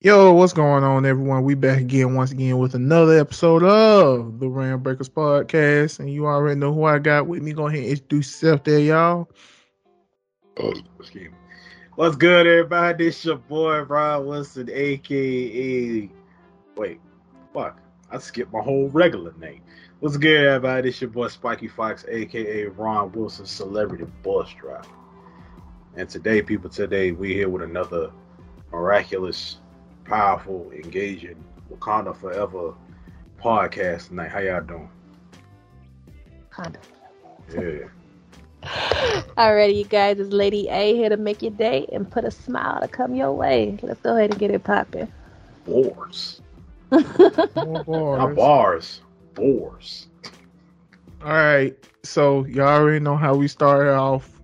Yo, what's going on, everyone? We back again once again with another episode of the RealmBreakers podcast, and you already know who I got with me. Go ahead and introduce yourself there, y'all. Oh, excuse me. What's good, everybody? This your boy Ron Wilson, aka wait, fuck, I skipped my whole regular name. What's good, everybody? This your boy Spiky Fox, aka Ron Wilson, celebrity bus driver. And today, people, today we here with another miraculous powerful, engaging Wakanda Forever podcast tonight. How y'all doing? Wakanda. Yeah. Alrighty, you guys, it's Lady A here to make your day and put a smile to come your way. Let's go ahead and get it popping. Bars. More Not bars. bars. Bars. All right, so y'all already know how we started off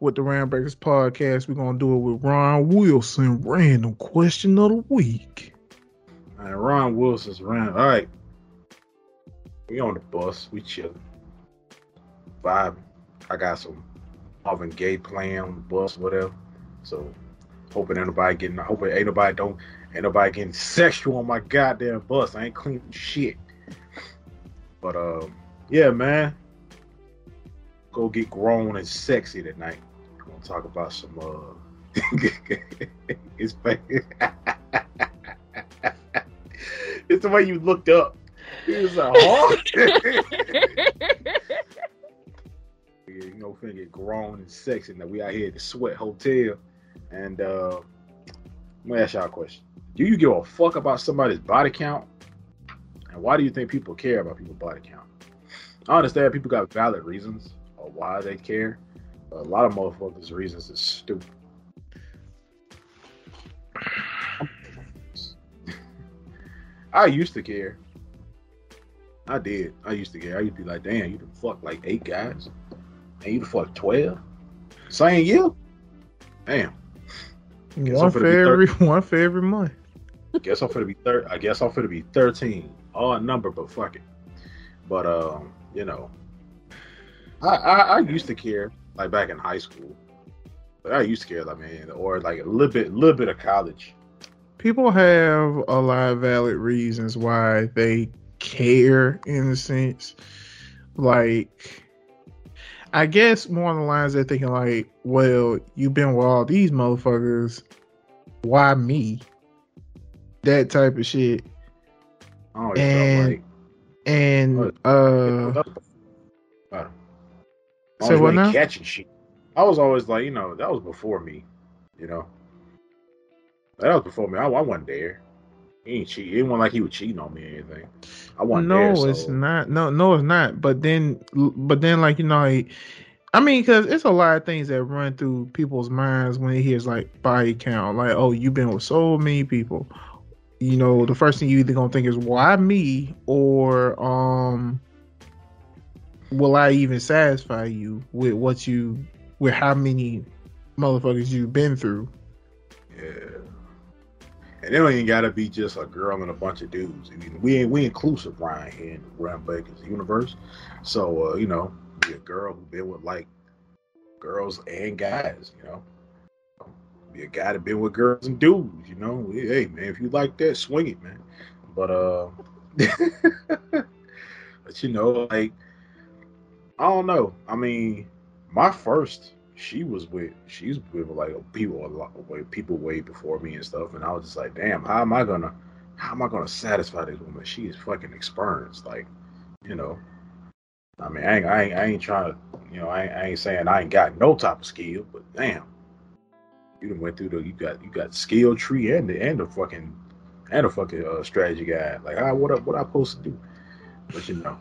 with the RealmBreakers podcast. We're gonna do it with Ron Wilson, random question of the week. All right, Ron Wilson's around. All right. We on the bus. We chilling. Vibing. I got some Marvin Gaye playing on the bus, whatever. So hoping ain't nobody getting hoping ain't nobody don't ain't nobody getting sexual on my goddamn bus. I ain't cleaning shit. But um yeah, man. Go get grown and sexy tonight. Gonna talk about some uh it's it's the way you looked up. He was like, huh? Yeah, you know, finna get grown and sexy. Now we out here at the Sweat Hotel, and uh, I'm gonna ask y'all a question: Do you give a fuck about somebody's body count? And why do you think people care about people's body count? I understand people got valid reasons of why they care. A lot of motherfuckers' reasons is stupid. I used to care. I did. I used to care. I used to be like, damn, you done fuck like eight guys. And you done fuck 12? Same year? Damn. Guess One for every one for every month. guess I'm finna be thir- I guess I'm finna be 13. Odd number, but fuck it. But um, you know, I, I I used to care like back in high school. But I used to care like man, or like a little bit, a little bit of college. People have a lot of valid reasons why they care in a sense. Like I guess more on the lines they're thinking like, well, you've been with all these motherfuckers. Why me? That type of shit. Always And- like And uh Say was really catching shit. I was always like, you know, that was before me. You know, that was before me. I, I wasn't there. He ain't cheat. It wasn't like he was cheating on me or anything. I wasn't no, there. So. it's not. No, no, it's not. But then, but then, like you know, like, I mean, because it's a lot of things that run through people's minds when they hears like body count. Like, oh, you've been with so many people. You know, the first thing you either gonna think is why me, or um, will I even satisfy you with what you, with how many motherfuckers you've been through? Yeah. And it don't even gotta be just a girl and a bunch of dudes. I mean, we ain't we inclusive Ryan here in RealmBreakers universe. So uh, you know, be a girl who been with like girls and guys, you know. Be a guy that been with girls and dudes, you know. Hey man, if you like that, swing it, man. But uh but you know, like I don't know. I mean, my first she was with she's with like people a lot way people way before me and stuff and I was just like damn how am I gonna how am I gonna satisfy this woman? She is fucking experienced like you know? I mean I ain't I ain't, I ain't trying to you know I ain't, I ain't saying I ain't got no type of skill but damn. You done went through the you got you got skill tree and the and the fucking and a fucking uh, strategy guide. Like ah, what I, what I supposed to do? But you know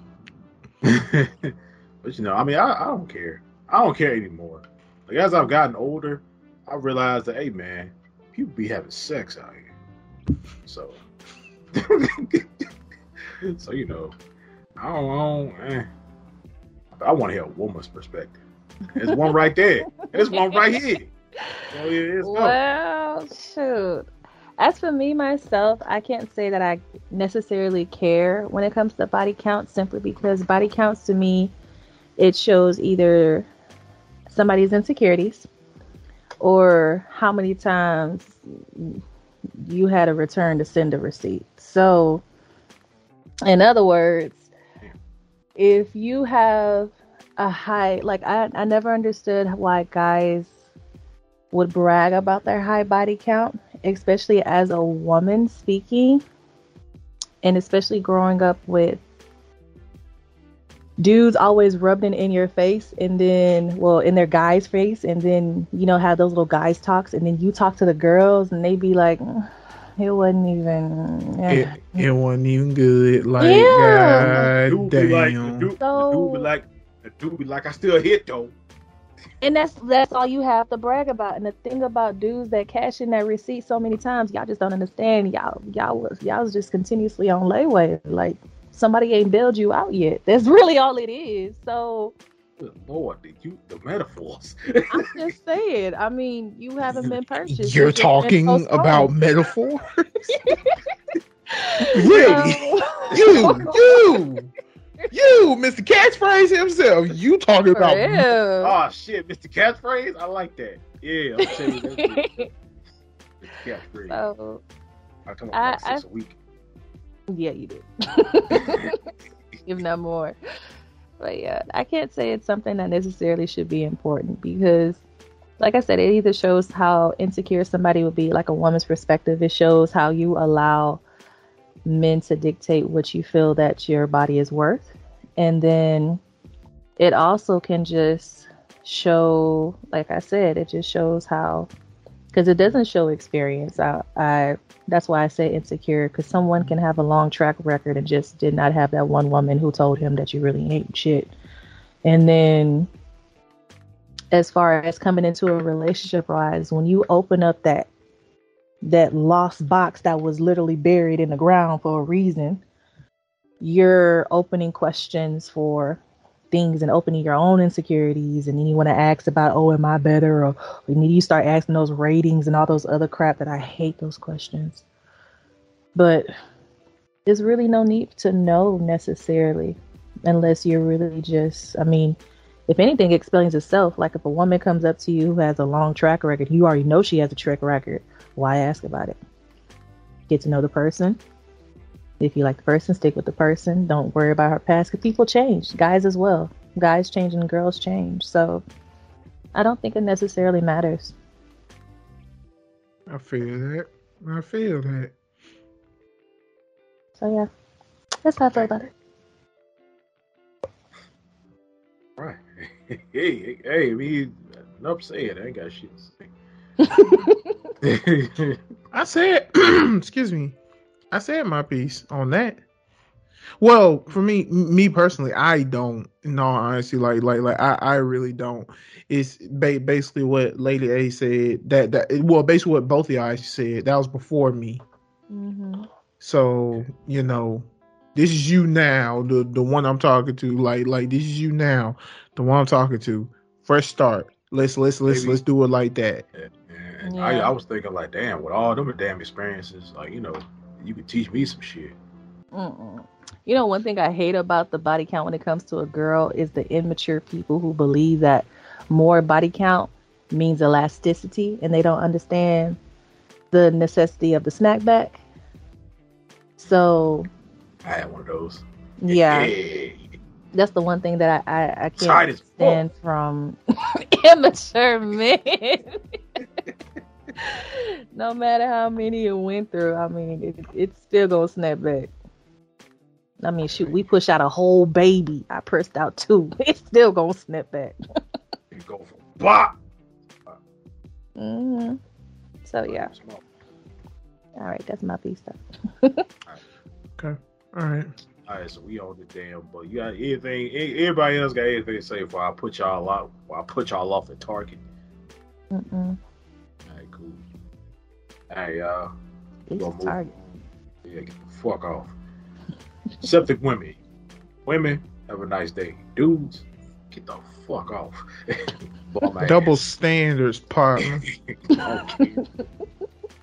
but you know I mean I, I don't care I don't care anymore like as I've gotten older, I realized that hey man, people be having sex out here. So So you know, I don't, I, eh. I want to hear a woman's perspective. There's one right there. There's one right here. So yeah. Well, shoot. As for me myself, I can't say that I necessarily care when it comes to body count simply because body counts to me it shows either somebody's insecurities or how many times you had a return to send a receipt. So, in other words, if you have a high, like I, I never understood why guys would brag about their high body count, especially as a woman speaking, and especially growing up with dudes always rubbing in your face and then well in their guy's face and then you know have those little guys talks and then you talk to the girls and they be like "Mm, it wasn't even It, it wasn't even good. Like, Yeah. dude god be like, the damn. dude, the So- dude be like, the dude be like, I still hit though. and that's that's all you have to brag about and the thing about dudes that cash in that receipt so many times y'all just don't understand y'all y'all was y'all was just continuously on layaway like somebody ain't bailed you out yet that's really all it is so Good lord, the, you, the metaphors. i'm just saying i mean you haven't been purchased You're You've just been talking about metaphor? So- really? You, you, you, Mr. Catchphrase himself. You talking For about real. oh shit, Mr. Catchphrase, I like that. Yeah, I'm telling you, that's. Mr. Catchphrase. so I come I- on like six I- a week. Yeah you did if not more. But yeah, I can't say it's something that necessarily should be important because, like I said, it either shows how insecure somebody would be, like a woman's perspective. It shows how you allow men to dictate what you feel that your body is worth. And then it also can just show, like I said, it just shows how, because it doesn't show experience. I, I that's why I say insecure because someone can have a long track record and just did not have that one woman who told him that you really ain't shit. And then, as far as coming into a relationship wise, when you open up that that lost box that was literally buried in the ground for a reason, you're opening questions for things and opening your own insecurities. And then you want to ask about oh am i better? Or and then you start asking those ratings and all those other crap that i hate those questions. But there's really no need to know necessarily unless you're really just i mean if anything it explains itself. Like if a woman comes up to you who has a long track record you already know she has a track record. Why ask about it? Get to know the person if you like the person, stick with the person. Don't worry about her past because people change. Guys as well. Guys change and girls change. So I don't think it necessarily matters. I feel that. I feel that. So yeah, that's how I feel about it. Right. hey, hey, hey, me, enough said. I ain't got shit to say. I said, excuse me, I said my piece on that. Well, for me, me personally, I don't. In honestly, like, like, like, I, I really don't. It's ba- basically what Lady A said. That, that, well, basically what both of y'all said. That was before me. Mm-hmm. So you know, this is you now, the the one I'm talking to. Like, like this is you now, the one I'm talking to. Fresh start. Let's let's let's Maybe- let's do it like that. And I, Yeah. I was thinking like, damn, with all them damn experiences, like you know, you could teach me some shit. Mm-mm. You know, one thing I hate about the body count when it comes to a girl is the immature people who believe that more body count means elasticity and they don't understand the necessity of the snack back. So, I had one of those. yeah. Hey, that's the one thing that I I, I can't stand from immature men. no matter how many you went through, I mean, it, it's still gonna snap back. I mean, shoot, we push out a whole baby. I pressed out two. It's still gonna snap back. you go for bop. hmm So yeah, all right, that's my piece. Though. Okay. All right. All right, so we on the damn. But you got anything? e- Everybody else got anything to say before I put y'all out? While I put y'all off the target. Mm-mm. All right, cool. Hey, uh, It's Gonna a move. target. yeah, get the fuck off. Septic women, women have a nice day. Dudes, get the fuck off. Bum ass. Double standards, partner. Okay.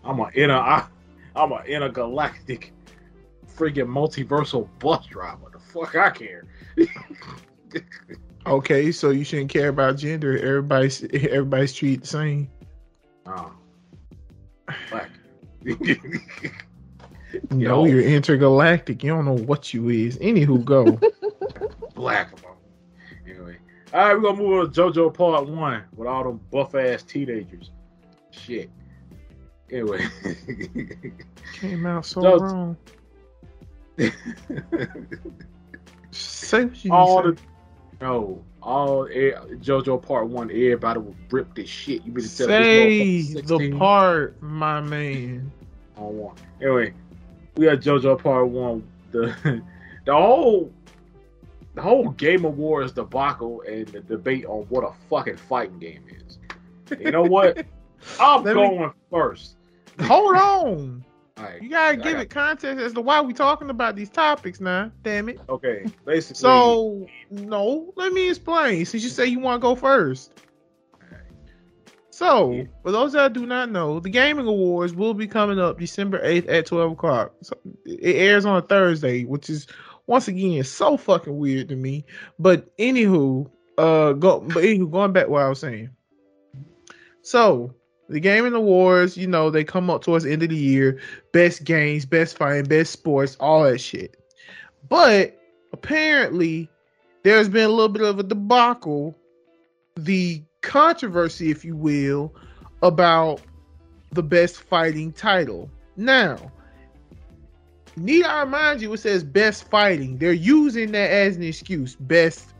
I'm a inner. I, I'm an intergalactic, friggin' multiversal bus driver. The fuck I care. Okay, so you shouldn't care about gender. Everybody's everybody's treated the same. Nah. Black. No, Yo. you're intergalactic. You don't know what you is. Anywho, go. Black. Anyway, all right, we're gonna move on to JoJo Part One with all them buff ass teenagers. Shit. Anyway, Came out so So- wrong. Say what you all the no, all JoJo Part One, everybody will rip this shit. You better tell say. this the part, my man. on one. Anyway, we got JoJo Part One. The the whole the whole Game Awards debacle and the debate on what a fucking fighting game is. You know what? I'm Let me- going first. Hold on. Right. You gotta give got- it context as to why we talking about these topics now. Damn it. Okay, basically. So no, let me explain. Since you say you want to go first. So, Yeah. for those that do not know, the Gaming Awards will be coming up December 8th at 12 o'clock. So it airs on a Thursday, which is once again so fucking weird to me. But anywho, uh, go. But anywho, going back to what I was saying. So the Gaming Awards, you know, they come up towards the end of the year. Best games, best fighting, best sports, all that shit. But apparently, there's been a little bit of a debacle, the controversy, if you will, about the best fighting title. Now, need I remind you, it says best fighting. They're using that as an excuse. Best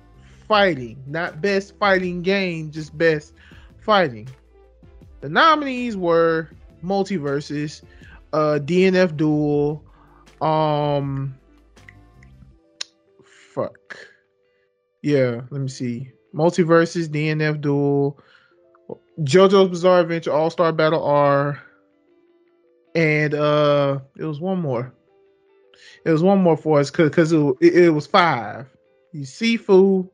fighting, not best fighting game, just best fighting. The nominees were MultiVersus, uh, DNF Duel, um, fuck, yeah. Let me see. MultiVersus, DNF Duel, JoJo's Bizarre Adventure, All Star Battle R, and uh, it was one more. It was one more for us because it, it, it was five. You Sifu,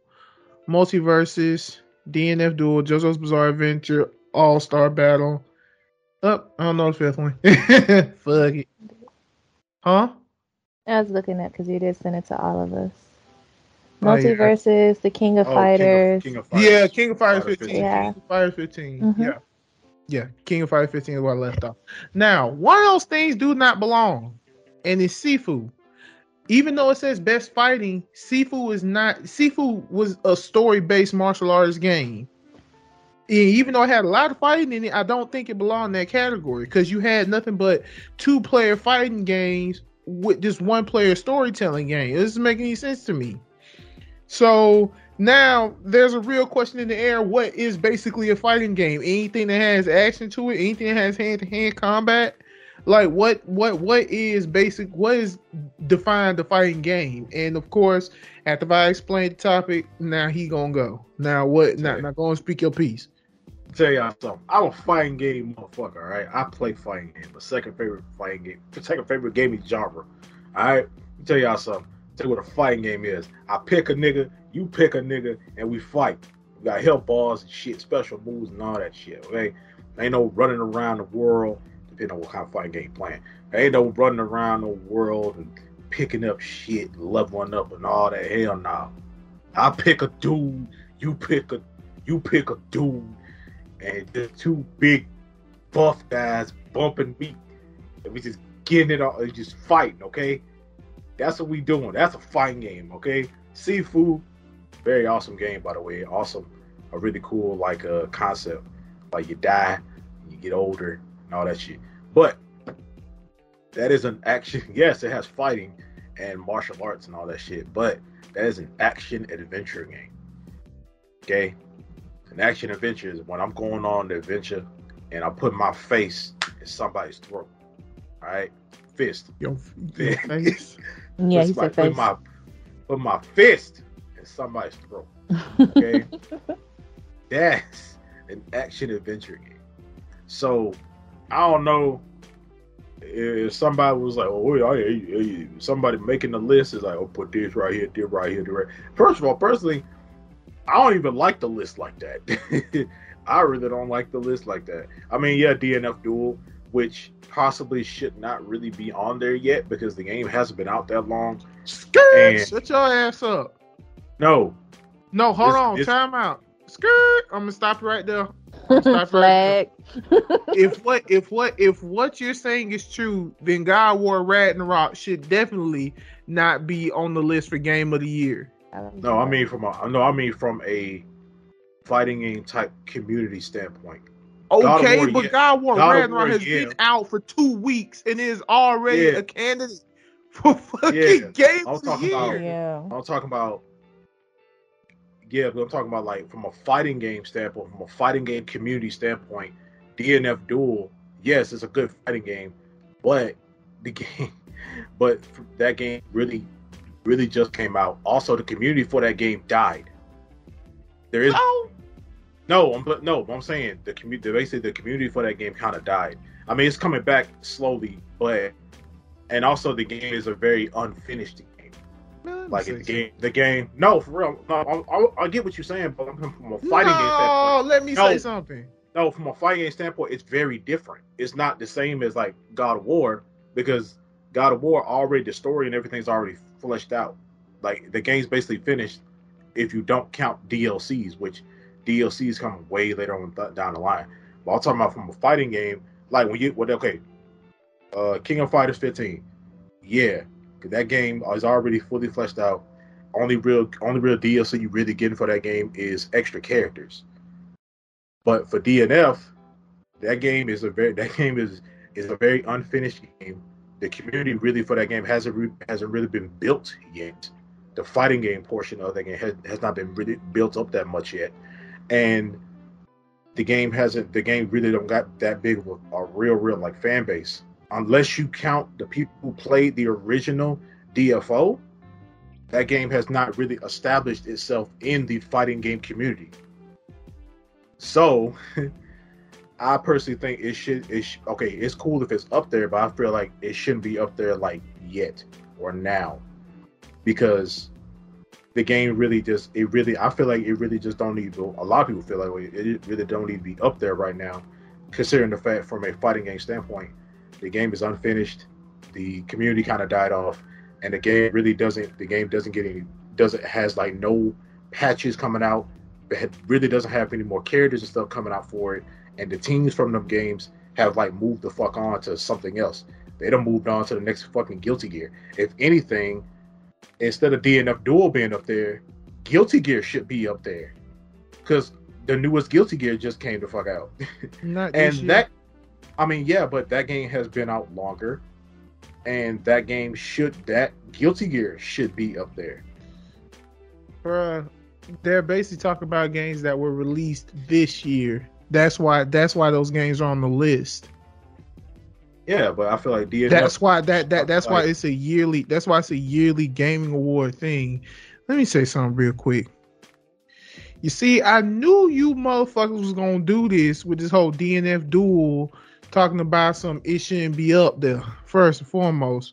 Multiverses, DNF Duel, JoJo's Bizarre Adventure, All Star Battle. Oh, I don't know the fifth one. Fuck it. Huh? I was looking at because you did send it to all of us. Oh, yeah. MultiVersus, the King of Oh, King of- Fighters. King of Fighters. Yeah, King of Fighters 15. 15. Yeah. King of Fighters 15. Mhm. Yeah. Yeah, King of Fighters 15 is where I left off. Now, one of those things do not belong, and it's Sifu. Even though it says best fighting, Sifu is not. Sifu was a story-based martial arts game. And even though it had a lot of fighting in it, I don't think it belonged in that category because you had nothing but two-player fighting games with just one-player storytelling game. It doesn't make any sense to me. So now there's a real question in the air: What is basically a fighting game? Anything that has action to it, anything that has hand-to-hand combat, like what what what is basic? What is defined the fighting game? And of course, after I explain the topic, now he gonna go. Now what? Now, Okay. now go and speak your piece. Tell y'all something. I'm a fighting game motherfucker, all right? I play fighting game. My second favorite fighting game, second favorite gaming genre. All right? Tell y'all something. Tell you what a fighting game is. I pick a nigga, you pick a nigga, and we fight. We got help balls and shit, special moves and all that shit, okay? Ain't no running around the world, depending on what kind of fighting game playing. There ain't no running around the world and picking up shit, leveling up and all that. Hell no. I pick a dude, you pick a you pick a dude, and the two big buff guys bumping me. And we just getting it all, just fighting, okay? That's what we doing. That's a fighting game, okay? Sifu, very awesome game, by the way. Awesome, a really cool like uh, concept. Like you die, you get older, and all that shit. But that is an action. Yes, it has fighting and martial arts and all that shit. But that is an action adventure game. Okay, an action adventure is when I'm going on the adventure and I put my face in somebody's throat. All right, fist. Your, your face. Yeah, he Put said my- face. Put my put my fist in somebody's throat. Okay, that's an action adventure game. So I don't know if somebody was like, "Oh, wait, I, I- somebody making the list is like, oh, put this right here, this right here, this right." First of all, personally, I don't even like the list like that. I really don't like the list like that. I mean, yeah, DNF Duel, which possibly should not really be on there yet because the game hasn't been out that long. Skirt, And- shut your ass up. No, No, hold It's- on, it's- time out. Skirt. I'm gonna stop you right there. Flag. if what if what if what you're saying is true, then God War Ragnarok should definitely not be on the list for game of the year. No, I mean from a no, I mean from a fighting game type community standpoint. Okay, God but yeah. God War God Ragnarok War, has yeah. been out for two weeks and is already yeah. a candidate for fucking yeah. game of the year. About, yeah. I'm talking about yeah, but I'm talking about like from a fighting game standpoint, from a fighting game community standpoint, DNF Duel, yes, it's a good fighting game, but the game, but that game really, really just came out. Also, the community for that game died. There is oh. no, I'm but no, I'm saying the community, basically the community for that game kind of died. I mean, it's coming back slowly, but and also the game is a very unfinished game. like the game, the game. No, for real. No, I, I, get what you're saying, but I'm from a fighting no, game standpoint. Oh, let me no, say something. No, from a fighting game standpoint, it's very different. It's not the same as like God of War because God of War already the story and everything's already fleshed out. Like the game's basically finished if you don't count DLCs, which DLCs come way later on th- down the line. But I'm talking about from a fighting game, like when you, well, okay, uh, King of Fighters 15, yeah, that game is already fully fleshed out. Only real only real DLC you really getting for that game is extra characters. But for DNF, that game is a very that game is is a very unfinished game. The community really for that game hasn't re, hasn't really been built yet. The fighting game portion of that game has, has not been really built up that much yet, and the game hasn't the game really don't got that big of a, a real real like fan base unless you count the people who played the original DFO, that game has not really established itself in the fighting game community. So, I personally think it should. It sh- okay. It's cool if it's up there, but I feel like it shouldn't be up there like yet or now, because the game really just it really. I feel like it really just don't need to. A lot of people feel like it really don't need to be up there right now, considering the fact from a fighting game standpoint the game is unfinished. The community kind of died off, and the game really doesn't. The game doesn't get any. Doesn't has like no patches coming out. It really doesn't have any more characters and stuff coming out for it. And the teams from them games have like moved the fuck on to something else. They done moved on to the next fucking Guilty Gear. If anything, instead of DNF Duel being up there, Guilty Gear should be up there. Because the newest Guilty Gear just came the fuck out. and that I mean, yeah, but that game has been out longer, and that game should that Guilty Gear should be up there. Bruh, they're basically talking about games that were released this year. That's why that's why those games are on the list. Yeah, but I feel like DNF, That's why that that that's why it's a yearly. That's why it's a yearly gaming award thing. Let me say something real quick. You see, I knew you motherfuckers was gonna do this with this whole DNF duel talking about some it shouldn't be up there first and foremost.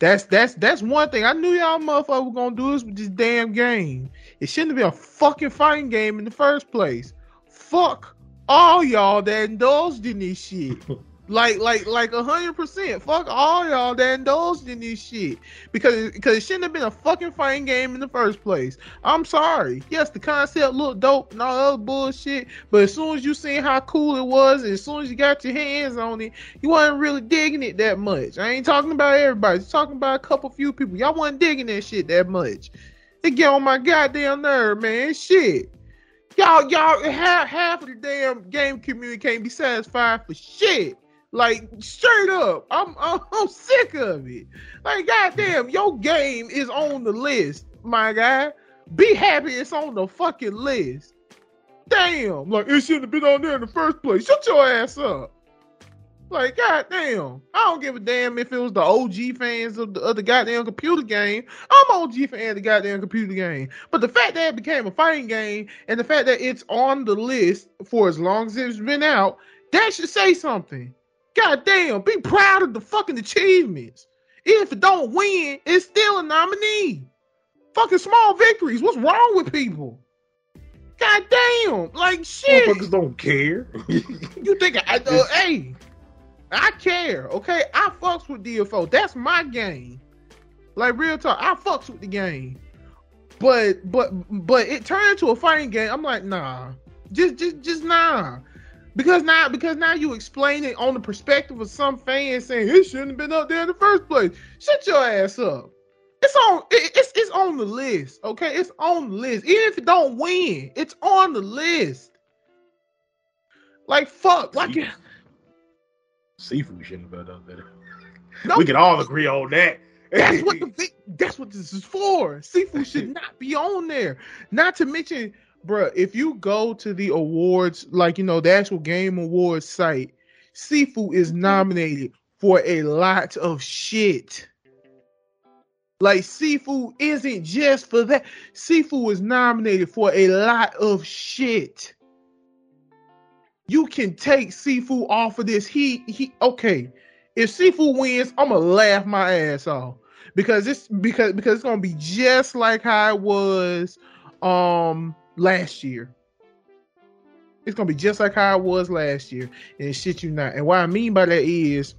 That's that's that's one thing. I knew y'all motherfuckers were gonna do this with this damn game. It shouldn't have been a fucking fighting game in the first place. Fuck all y'all that indulged in this shit. Like, like, like a hundred percent. Fuck all y'all that indulged in this shit because because it shouldn't have been a fucking fighting game in the first place. I'm sorry. Yes, the concept looked dope and all other bullshit, but as soon as you seen how cool it was, as soon as you got your hands on it, you wasn't really digging it that much. I ain't talking about everybody. Just talking about a couple few people. Y'all wasn't digging that shit that much. It get on my goddamn nerve, man. Shit. Y'all, y'all, half half of the damn game community can't be satisfied for shit. Like straight up, I'm, I'm I'm sick of it. Like goddamn, your game is on the list, my guy. Be happy it's on the fucking list. Damn, like it shouldn't have been on there in the first place. Shut your ass up. Like goddamn, I don't give a damn if it was the OG fans of the, of the goddamn computer game. I'm OG fan of the goddamn computer game. But the fact that it became a fighting game and the fact that it's on the list for as long as it's been out, that should say something. Goddamn, be proud of the fucking achievements. Even if it don't win, it's still a nominee. Fucking small victories. What's wrong with people? God damn, like shit. Motherfuckers don't care. you think I uh, hey, I care, okay? I fucks with DFO. That's my game. Like real talk, I fucks with the game. But but but it turned into a fighting game. I'm like, nah. Just just just nah. Because now, because now you explain it on the perspective of some fans saying it shouldn't have been up there in the first place. Shut your ass up. It's on. it- It's it's on the list. Okay, it's on the list. Even if it don't win, it's on the list. Like fuck. Like Sifu. Shouldn't have been up there. no, We can all agree on that. That's what the that's what this is for. Sifu should not be on there. Not to mention, bruh, if you go to the awards, like you know, the actual game awards site, Sifu is mm-hmm. nominated for a lot of shit. Like Sifu isn't just for that. Sifu is nominated for a lot of shit. You can take Sifu off of this. He he okay. If Sifu wins, I'm gonna laugh my ass off because it's because because it's gonna be just like how it was um last year. It's gonna be just like how it was last year, and shit you not. And what I mean by that is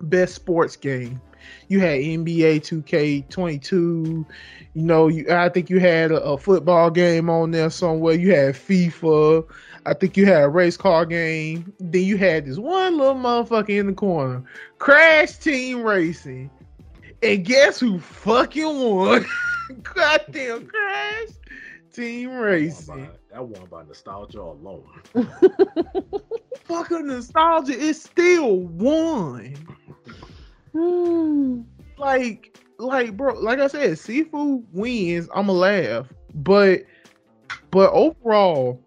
best sports game. You had NBA 2K22. You know, you I think you had a, a football game on there somewhere. You had FIFA. I think you had a race car game. Then you had this one little motherfucker in the corner, Crash Team Racing. And guess who fucking won? Goddamn Crash Team Racing. That one by nostalgia alone. Fucking nostalgia is still won. Hmm. like like bro like i said Sifu wins i'ma laugh but but overall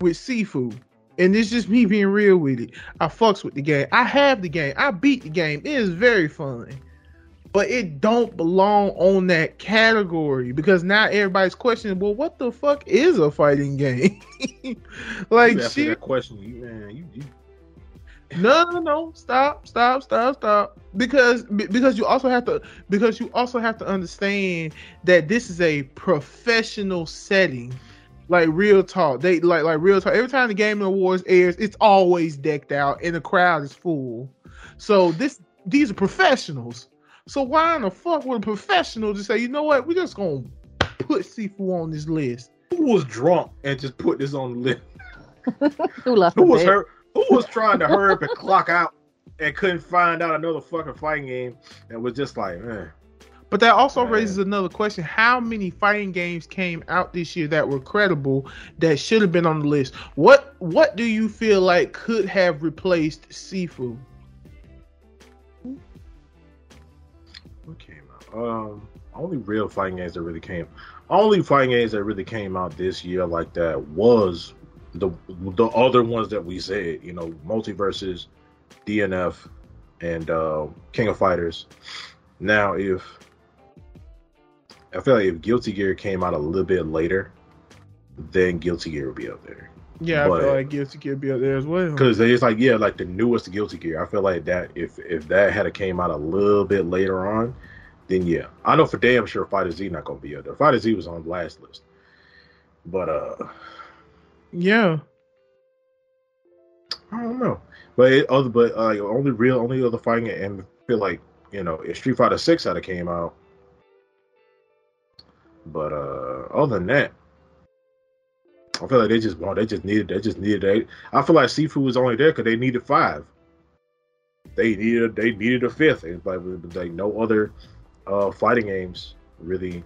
with Sifu and it's just me being real with it i fucks with the game i have the game i beat the game it is very fun but it don't belong on that category because now everybody's questioning well what the fuck is a fighting game like you ask me shit that question, you man, you, you no, no, no! Stop! Stop! Stop! Stop! Because be- because you also have to because you also have to understand that this is a professional setting. Like real talk, they like like real talk. Every time the Game Awards airs, it's always decked out and the crowd is full. So this these are professionals. So why in the fuck would a professional just say, you know what, we're just gonna put Sifu on this list? who was drunk and just put this on the list? Who lost Who was bet? her? Who was trying to hurry up and clock out and couldn't find out another fucking fighting game and was just like, man, But that also raises another question: How many fighting games came out this year that were credible that should have been on the list? What What do you feel like could have replaced Sifu? what came out? Um, only real fighting games that really came, only fighting games that really came out this year like that was the the other ones that we said, you know, MultiVersus, DNF, and uh, King of Fighters. Now, if I feel like if Guilty Gear came out a little bit later, then Guilty Gear would be up there. Yeah, I feel like Guilty Gear be up there as well. Because it's like yeah, like the newest Guilty Gear. I feel like that if if that had came out a little bit later on, then yeah, I know for damn sure Fighter Z not gonna be up there. Fighter Z was on the last list, but uh, Yeah, I don't know. But it, other but uh, only real only other fighting and I feel like you know if Street Fighter Six had came out, but uh, other than that. I feel like they just want. They just needed. They just needed. They, I feel like Sifu was only there because they needed five. They needed. They needed a fifth. It's like, like no other uh, fighting games really.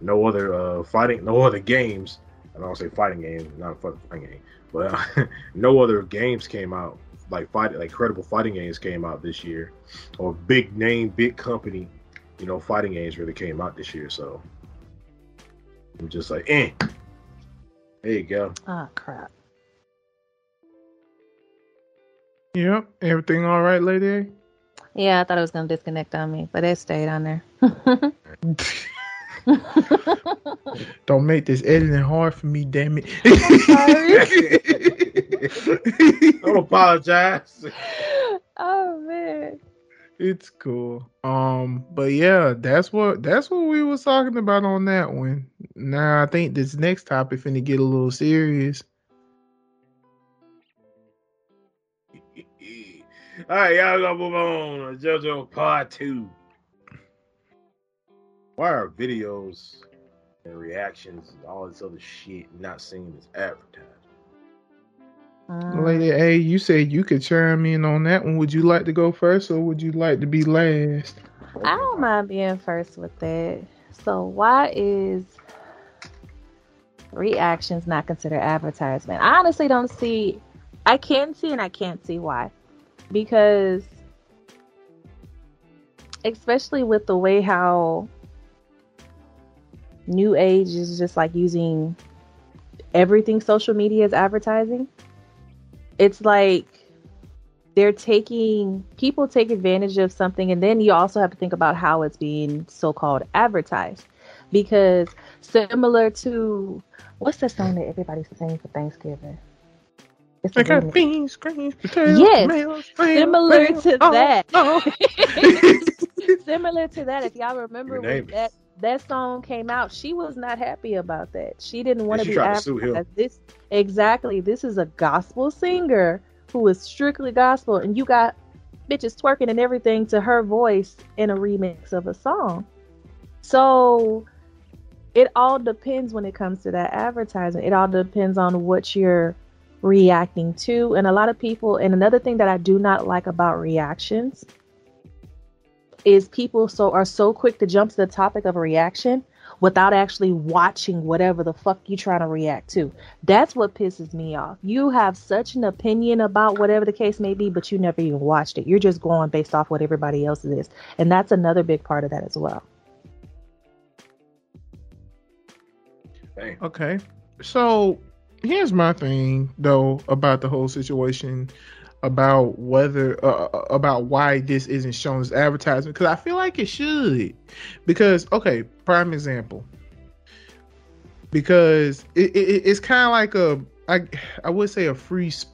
No other uh, fighting. No other games. I don't say fighting games. Not a fighting game, but no other games came out like fight like credible fighting games came out this year, or big name, big company, you know, fighting games really came out this year. So I'm just like, eh. There you go. Ah, crap. yep. Everything all right, lady? Yeah, I thought it was gonna disconnect on me, but it stayed on there. Don't make this editing hard for me, damn it. Don't apologize. oh man. It's cool. Um, but yeah, that's what that's what we was talking about on that one. Now I think this next topic finna get a little serious. All right, y'all gonna move on to JoJo Part Two. Why are videos and reactions and all this other shit not seen as advertised? Lady um, A, you said you could chime in on that one. Would you like to go first or would you like to be last? I don't mind being first with that. So why is reactions not considered advertisement? I honestly don't see I can see and I can't see why. Because especially with the way how new age is just like using everything social media is advertising. It's like they're taking people take advantage of something and then you also have to think about how it's being so-called advertised because similar to what's the song that everybody sings for Thanksgiving? It's a I got remix. beans, greens, potatoes, Yes, tomatoes, tomatoes, similar tomatoes. to Oh, that. oh. similar to that if y'all remember You when name that that song came out she was not happy about that. She didn't want to be to this. Exactly. This is a gospel singer who is strictly gospel and you got bitches twerking and everything to her voice in a remix of a song. So it all depends when it comes to that advertising. It all depends on what you're reacting to. And a lot of people and another thing that i do not like about reactions is people so are so quick to jump to the topic of a reaction without actually watching whatever the fuck you're trying to react to. That's what pisses me off. You have such an opinion about whatever the case may be, but you never even watched it. You're just going based off what everybody else is. And that's another big part of that as well. Okay. So here's my thing though about the whole situation about whether uh, about why this isn't shown as advertisement because I feel like it should. Because okay prime example. Because it, it it's kind of like a I I would say a free sp-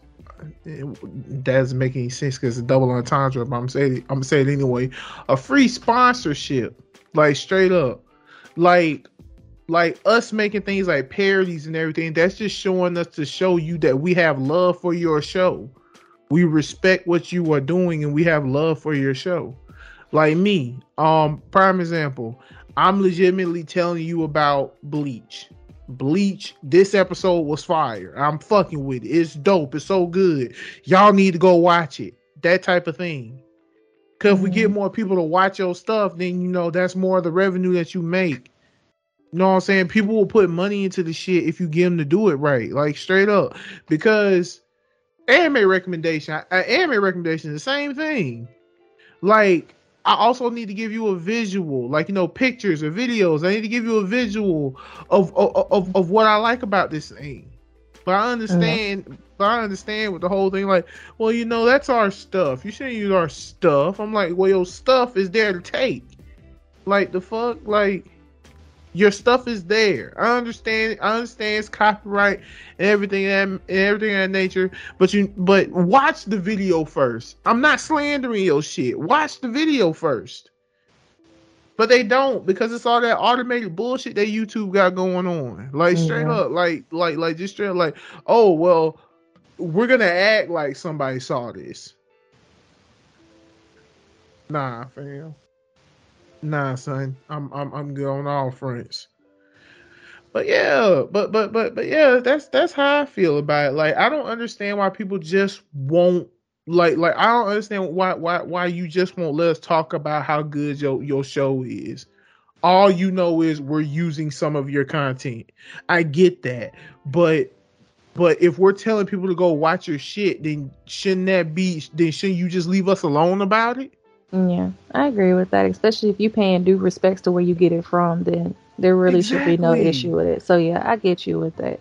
it doesn't make any sense because it's a double entendre but I'm saying I'm gonna say it anyway. A free sponsorship like straight up. Like like us making things like parodies and everything that's just showing us to show you that we have love for your show we respect what you are doing and we have love for your show. Like me um prime example i'm legitimately telling you about bleach. Bleach this episode was fire. I'm fucking with it. It's dope. It's so good. Y'all need to go watch it. That type of thing. Because if we get more people to watch your stuff then you know that's more of the revenue that you make. You know what I'm saying? People will put money into the shit if you get them to do it right, like straight up. Because anime recommendation, uh, anime recommendation, the same thing. Like I also need to give you a visual, like you know, pictures or videos. I need to give you a visual of of of, of what I like about this thing. But I understand. But I understand with the whole thing, like, well, you know, that's our stuff. You shouldn't use our stuff. I'm like, well, your stuff is there to take. Like the fuck, like your stuff is there. I understand. I understand it's copyright and everything and everything of that nature. But you, but watch the video first. I'm not slandering your shit. Watch the video first. But they don't because it's all that automated bullshit that YouTube got going on. Like straight Yeah. up, like like like just straight up, like, oh well, we're gonna act like somebody saw this. Nah, fam. Nah, son. I'm I'm I'm good on all fronts. But yeah, but but but but yeah, that's that's how I feel about it. Like I don't understand why people just won't like like I don't understand why why why you just won't let us talk about how good your your show is. All you know is we're using some of your content. I get that. But but if we're telling people to go watch your shit, then shouldn't that be then shouldn't you just leave us alone about it? Yeah, I agree with that. Especially if you paying due respects to where you get it from, then there really should be no issue with it. So yeah, I get you with that.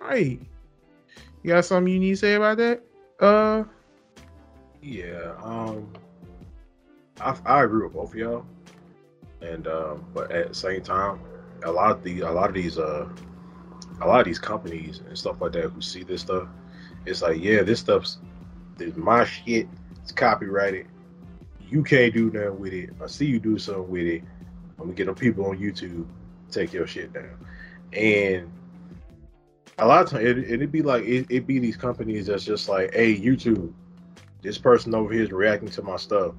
Right. You got something you need to say about that? Uh Yeah, um, I I agree with both of y'all, and um, but at the same time, a lot of the a lot of these uh, a lot of these companies and stuff like that who see this stuff, it's like yeah, this stuff's this my shit. It's copyrighted. You can't do nothing with it. I see you do something with it. I'm gonna get them people on YouTube take your shit down, and a lot of times it, it'd be like it, it'd be these companies that's just like, hey, YouTube this person over here is reacting to my stuff.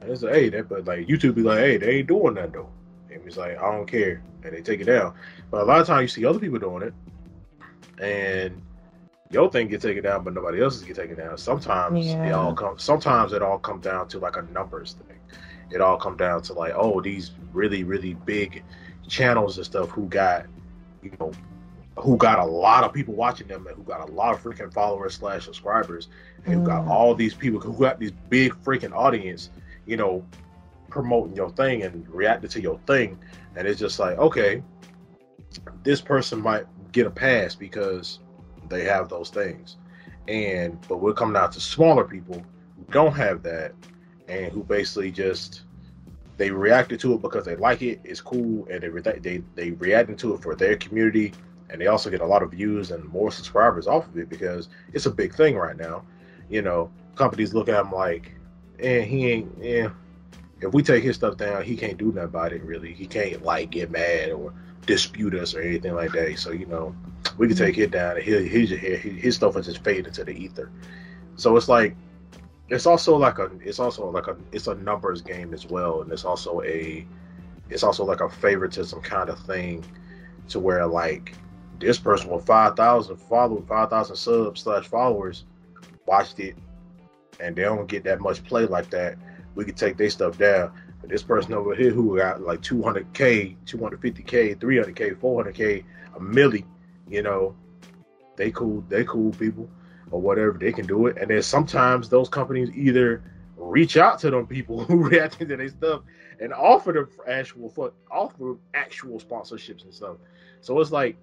And it's like, hey, that but like YouTube be like, hey, they ain't doing that though. And it's like, I don't care. And they take it down. But a lot of times you see other people doing it. And your thing get taken down, but nobody else's get taken down. Sometimes it all comes. Sometimes it all comes down to like a numbers thing. It all comes down to like, oh, these really really big channels and stuff who got, you know, who got a lot of people watching them and who got a lot of freaking followers slash subscribers and who got Mm. all these people who got these big freaking audience, you know, promoting your thing and reacting to your thing, and it's just like, okay, this person might get a pass because they have those things. And but we're coming out to smaller people who don't have that and who basically just they reacted to it because they like it, it's cool, and they re- they they reacted to it for their community, and they also get a lot of views and more subscribers off of it because it's a big thing right now. You know, companies look at him like, eh, he ain't, yeah. If we take his stuff down, he can't do nothing about it. Really, he can't like get mad or dispute us or anything like that. So you know, we can take it down, and his his stuff will just fade into the ether. So it's like it's also like a it's also like a it's a numbers game as well, and it's also a it's also like a favoritism kind of thing, to where like this person with five thousand followers, five thousand subs slash followers watched it, and they don't get that much play like that. We could take their stuff down. This person over here who got like 200k, 250k, 300k, 400k, a milli, you know, they cool, they cool people or whatever. They can do it. And then sometimes those companies either reach out to them people who reacting to their stuff and offer them actual for offer actual sponsorships and stuff. So it's like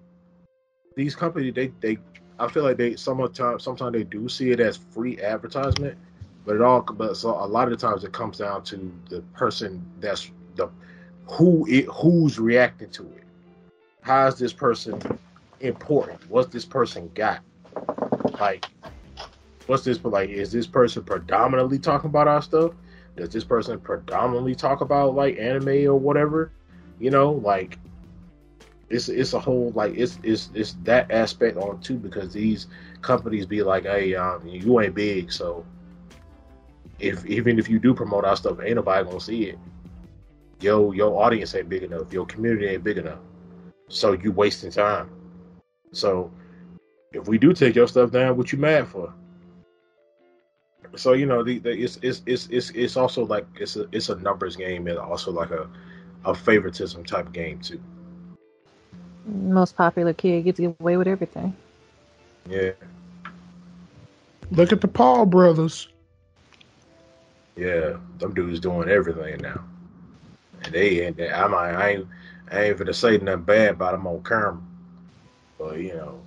these companies, they they I feel like they sometimes sometimes they do see it as free advertisement, but it all but so a lot of the times it comes down to the person that's the who it who's reacting to it. How is this person important? What's this person got? Like, what's this? but Like, is this person predominantly talking about our stuff? Does this person predominantly talk about like anime or whatever? You know, like it's it's a whole like it's it's it's that aspect on too because these companies be like, hey, um, you ain't big, so if even if you do promote our stuff, ain't nobody gonna see it. Yo, your audience ain't big enough. Your community ain't big enough. So you wasting time. So if we do take your stuff down, what you mad for? So you know, the, the it's, it's it's it's it's also like it's a it's a numbers game and also like a a favoritism type game too. Most popular kid gets away with everything. Yeah, Look at the Paul brothers. Yeah, them dudes doing everything now, and they and they, I might I ain't I ain't gonna say nothing bad about them on camera, but you know.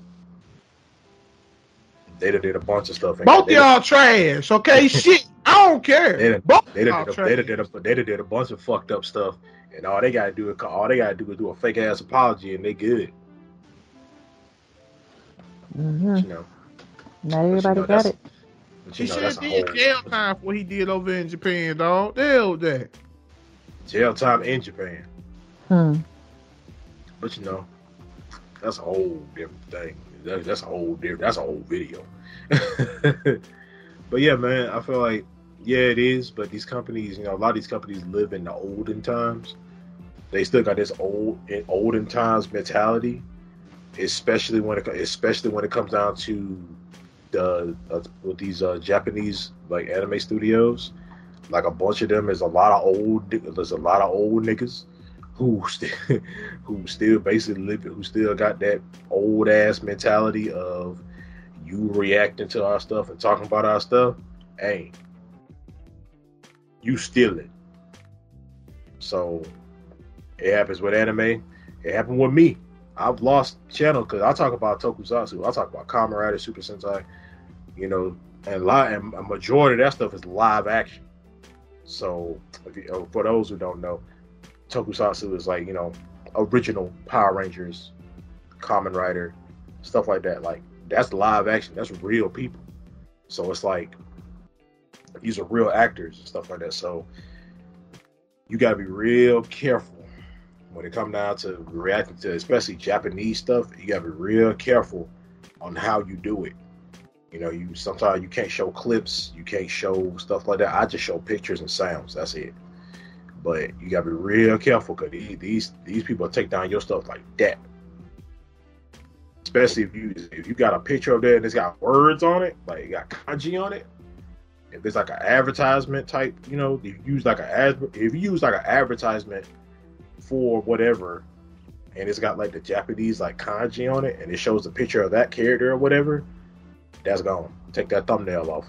They done did a bunch of stuff. Both they- y'all trash, okay? Shit, I don't care. They done, Both they y'all done, did a, trash. they done did a, they done did a bunch of fucked up stuff, and all they gotta do is all they gotta do is do a fake ass apology, and they good. hmm You know, Not everybody know, got it. But He you know should that's have did whole jail time for what he did over in Japan, dog. The hell that. jail time in Japan. Hmm. But you know, that's a whole different thing. That, that's a whole different. That's a whole video. but yeah, man, I feel like yeah, it is. But these companies, you know, a lot of these companies live in the olden times. They still got this old in olden times mentality, especially when it especially when it comes down to the uh, with these uh, Japanese like anime studios. Like a bunch of them is a lot of old. There's a lot of old niggas who still who still basically live who still got that old ass mentality of you reacting to our stuff and talking about our stuff hey you stealing so it happens with anime it happened with me i've lost channel because i talk about tokusatsu i talk about Rider super sentai you know and, li- and a majority of that stuff is live action so you, uh, for those who don't know tokusatsu is like you know original Power Rangers, Kamen Rider, stuff like that. Like that's live action. That's real people. So it's like these are real actors and stuff like that. So you got to be real careful when it comes down to reacting to especially Japanese stuff. You got to be real careful on how you do it. You know, you sometimes you can't show clips, you can't show stuff like that. I just show pictures and sounds. That's it. But you gotta be real careful because these, these people take down your stuff like that. especially if you if you got a picture of there and it's got words on it, like you got kanji on it. If it's like an advertisement type, you know, if you use like a if you use like an advertisement for whatever, and it's got like the Japanese like kanji on it, and it shows a picture of that character or whatever, that's gone. Take that thumbnail off.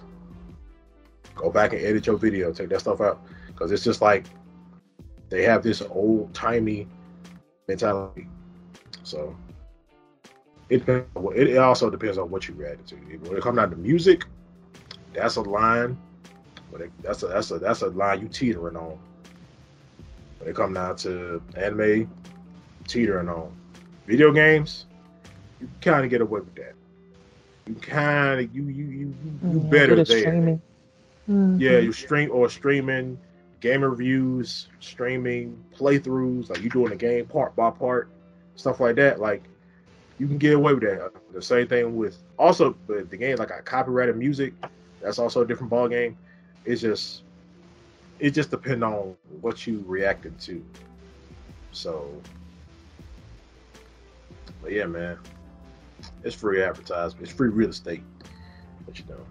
Go back and edit your video. Take that stuff out because it's just like they have this old timey mentality. So it it also depends on what you react to. When it comes down to music, that's a line. But that's a that's a that's a line you teetering on. When it comes down to anime, teetering on. Video games, you kind of get away with that. You kind of you you you you Yeah, better there. streaming. Mhm. Yeah, you stream or streaming, game reviews, streaming playthroughs, like you doing the game part by part, stuff like that. Like you can get away with that. The same thing with also the, the game like a copyrighted music. That's also a different ball game. It's just it just depends on what you reacted to. So, but yeah, man, it's free advertisement. It's free real estate. But you know,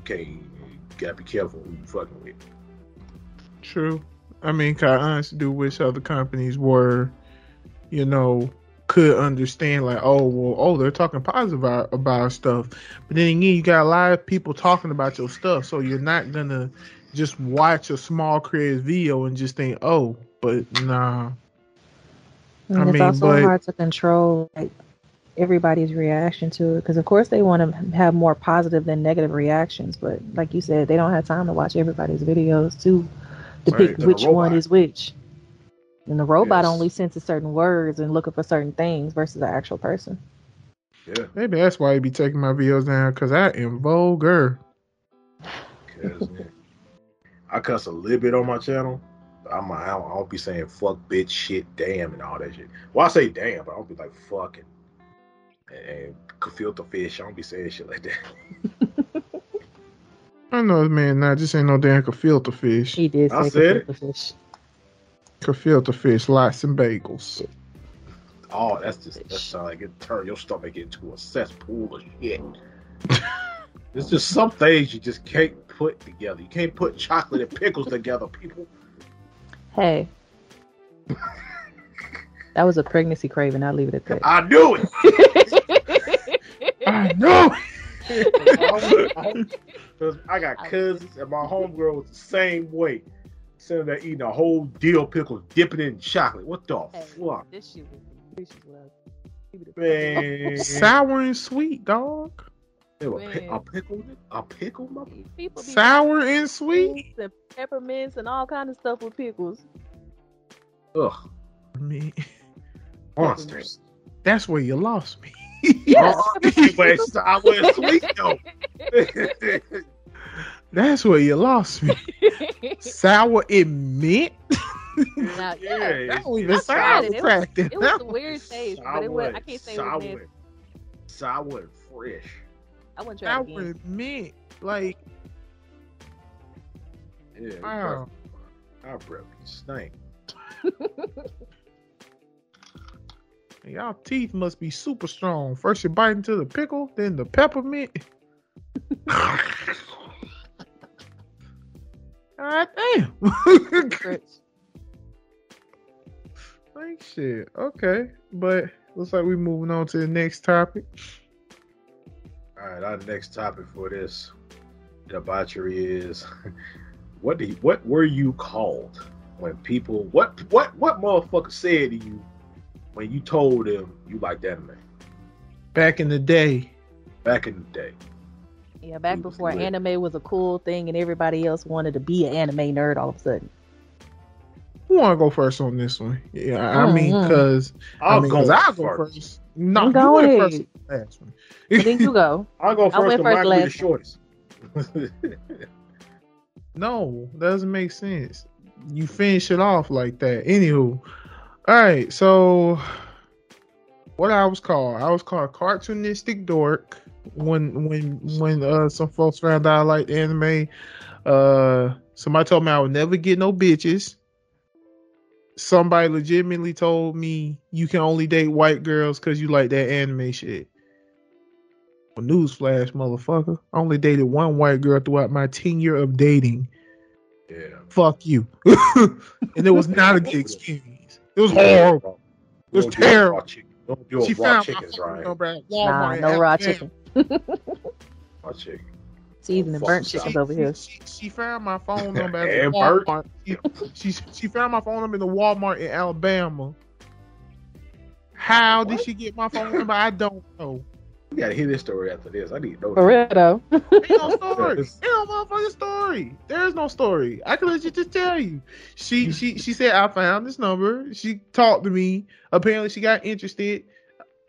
okay, you gotta be careful who you fucking with. True. I mean, 'cause I honestly do wish other companies were, you know, could understand like, oh, well, oh, they're talking positive about, about stuff. But then again, you got a lot of people talking about your stuff, so you're not gonna just watch a small creative video and just think, oh, but nah. And I it's mean, also but- hard to control like everybody's reaction to it because, of course, they want to have more positive than negative reactions. But like you said, they don't have time to watch everybody's videos to depict Right, which one is which. And the robot Yes. only senses certain words and looking for certain things versus the actual person. Yeah, Maybe that's why you be taking my videos down because I am vulgar. cause man, I cuss a little bit on my channel. I'm I don't, I don't be saying fuck, bitch, shit, damn, and all that shit. Well, I say damn, but I don't be like fucking and filter fish. I don't be saying shit like that. I know man not just ain't no damn filter fish. He did I said it. the fish. Filter fish, lots and bagels. Oh, that's just that sound like it turn your stomach into a cesspool of shit. There's just some things you just can't put together. You can't put chocolate and pickles together, people. Hey. that was a pregnancy craving. I'll leave it at that. I knew it. I know. Because I got cousins and my homegirl was the same way. Sitting there eating a whole deal pickle, dipping it in chocolate. What the Hey, fuck? This shit was delicious. was. Leave it at that. Man. Sour and sweet, dog. Ew, a, pi- a pickle? A pickle? mother- People Sour and sweet. and peppermints and all kind of stuff with pickles. Ugh. I mean, Monsters. that's where you lost me. Yes. Oh, but sour and sweet, though. That's where you lost me. Sour and mint. Now, yeah, it's- That don't even it's tried sound it. It was- It was a weird taste, but it was, I can't say it sour, was nasty. sour and fresh. I wouldn't try it again. mint. Like, Yeah, wow. broke breath stink. Y'all teeth must be super strong. First you bite into the pickle, then the peppermint. God damn. Rich. like shit. Okay. But looks like we're moving on to the next topic. All right, our next topic for this debauchery is what do you, what were you called when people what what what motherfucker said to you when you told them you liked anime Back in the day. back in the day? Yeah, back before lit. anime was a cool thing and everybody else wanted to be an anime nerd all of a sudden. Who want to go first on this one? Yeah, I mean, Mhm. because I I'll mean, go 'cause I'll go first. first. No, I'm you going. went first. on the Last one. Then you go. I'll go I first. went because first mine be the shortest. No, doesn't make sense. You finish it off like that. Anywho, all right. So, what I was called? I was called cartoonistic dork when when when uh some folks found out I liked anime. Uh, somebody told me I would never get no bitches. somebody legitimately told me you can only date white girls because you like that anime shit. Well, newsflash, motherfucker. I only dated one white girl throughout my tenure of dating. Yeah. Fuck you. and it was not a good experience. It was horrible. It was Don't raw terrible. chicken- Don't do She raw found my chickens, phone right? number at Nah, Walmart in no raw Alabama. chicken. Raw chicken. Seasoning Fuck burnt you, chickens over here. she, she found my phone number at Walmart. She, she she found my phone number in the Walmart in Alabama. How did she get my phone number? I don't know. We gotta hear this story after this. I need to know. For real though. Ain't no story. Yeah, Ain't no motherfucking story. There's no story. I can legit just tell you. She she she said I found this number. She talked to me. Apparently she got interested.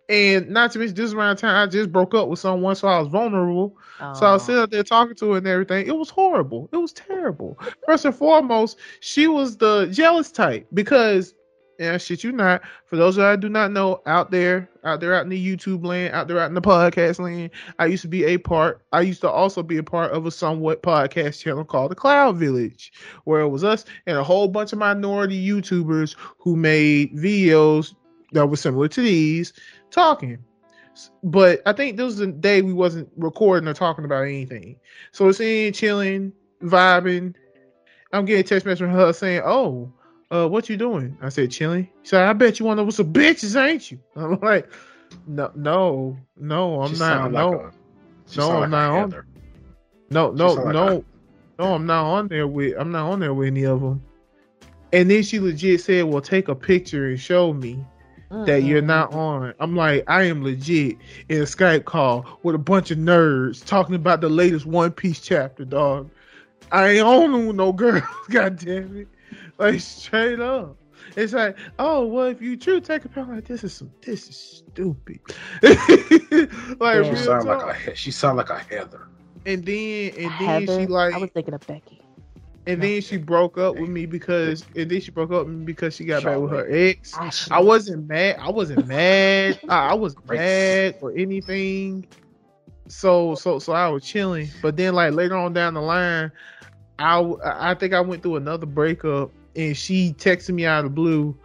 And not to mention this around the time I just broke up with someone, so I was vulnerable. So I was sitting up there talking to her and everything. It was horrible. It was terrible. First and foremost, she was the jealous type because, yeah, shit you not. For those that I do not know, out there, out there, out in the YouTube land, out there, out in the podcast land, I used to be a part. I used to also be a part of a somewhat podcast channel called the Cloud Village, where it was us and a whole bunch of minority YouTubers who made videos that were similar to these talking. But I think this was the day we wasn't recording or talking about anything. So it's in chilling, vibing. I'm getting text message from her saying, "Oh, uh, what you doing?" I said, "Chilling." She said, "I bet you want to know what's some bitches, ain't you?" I'm like, "No, no, no, I'm She not. No, like a- No, I'm like not on- Heather. no, no, sound like no, no. I'm not on there with. I'm not on there with any of them." And then she legit said, "Well, take a picture and show me." that you're not on. I'm like, I am legit in a Skype call with a bunch of nerds talking about the latest One Piece chapter, dog. I ain't on with no girls, god damn it. Like straight up. It's like, oh well, if you true take a picture, like this is some this is stupid. like She real sound talk. like a she sound like a Heather. and then and then Heather, she like I was thinking of Becky. and then she broke up with me because and then she broke up with me because she got back with her ex. Ah, Ashley. I wasn't mad. I wasn't mad. I, I wasn't mad or anything. So so so I was chilling. But then like later on down the line, I I think I went through another breakup and she texted me out of the blue,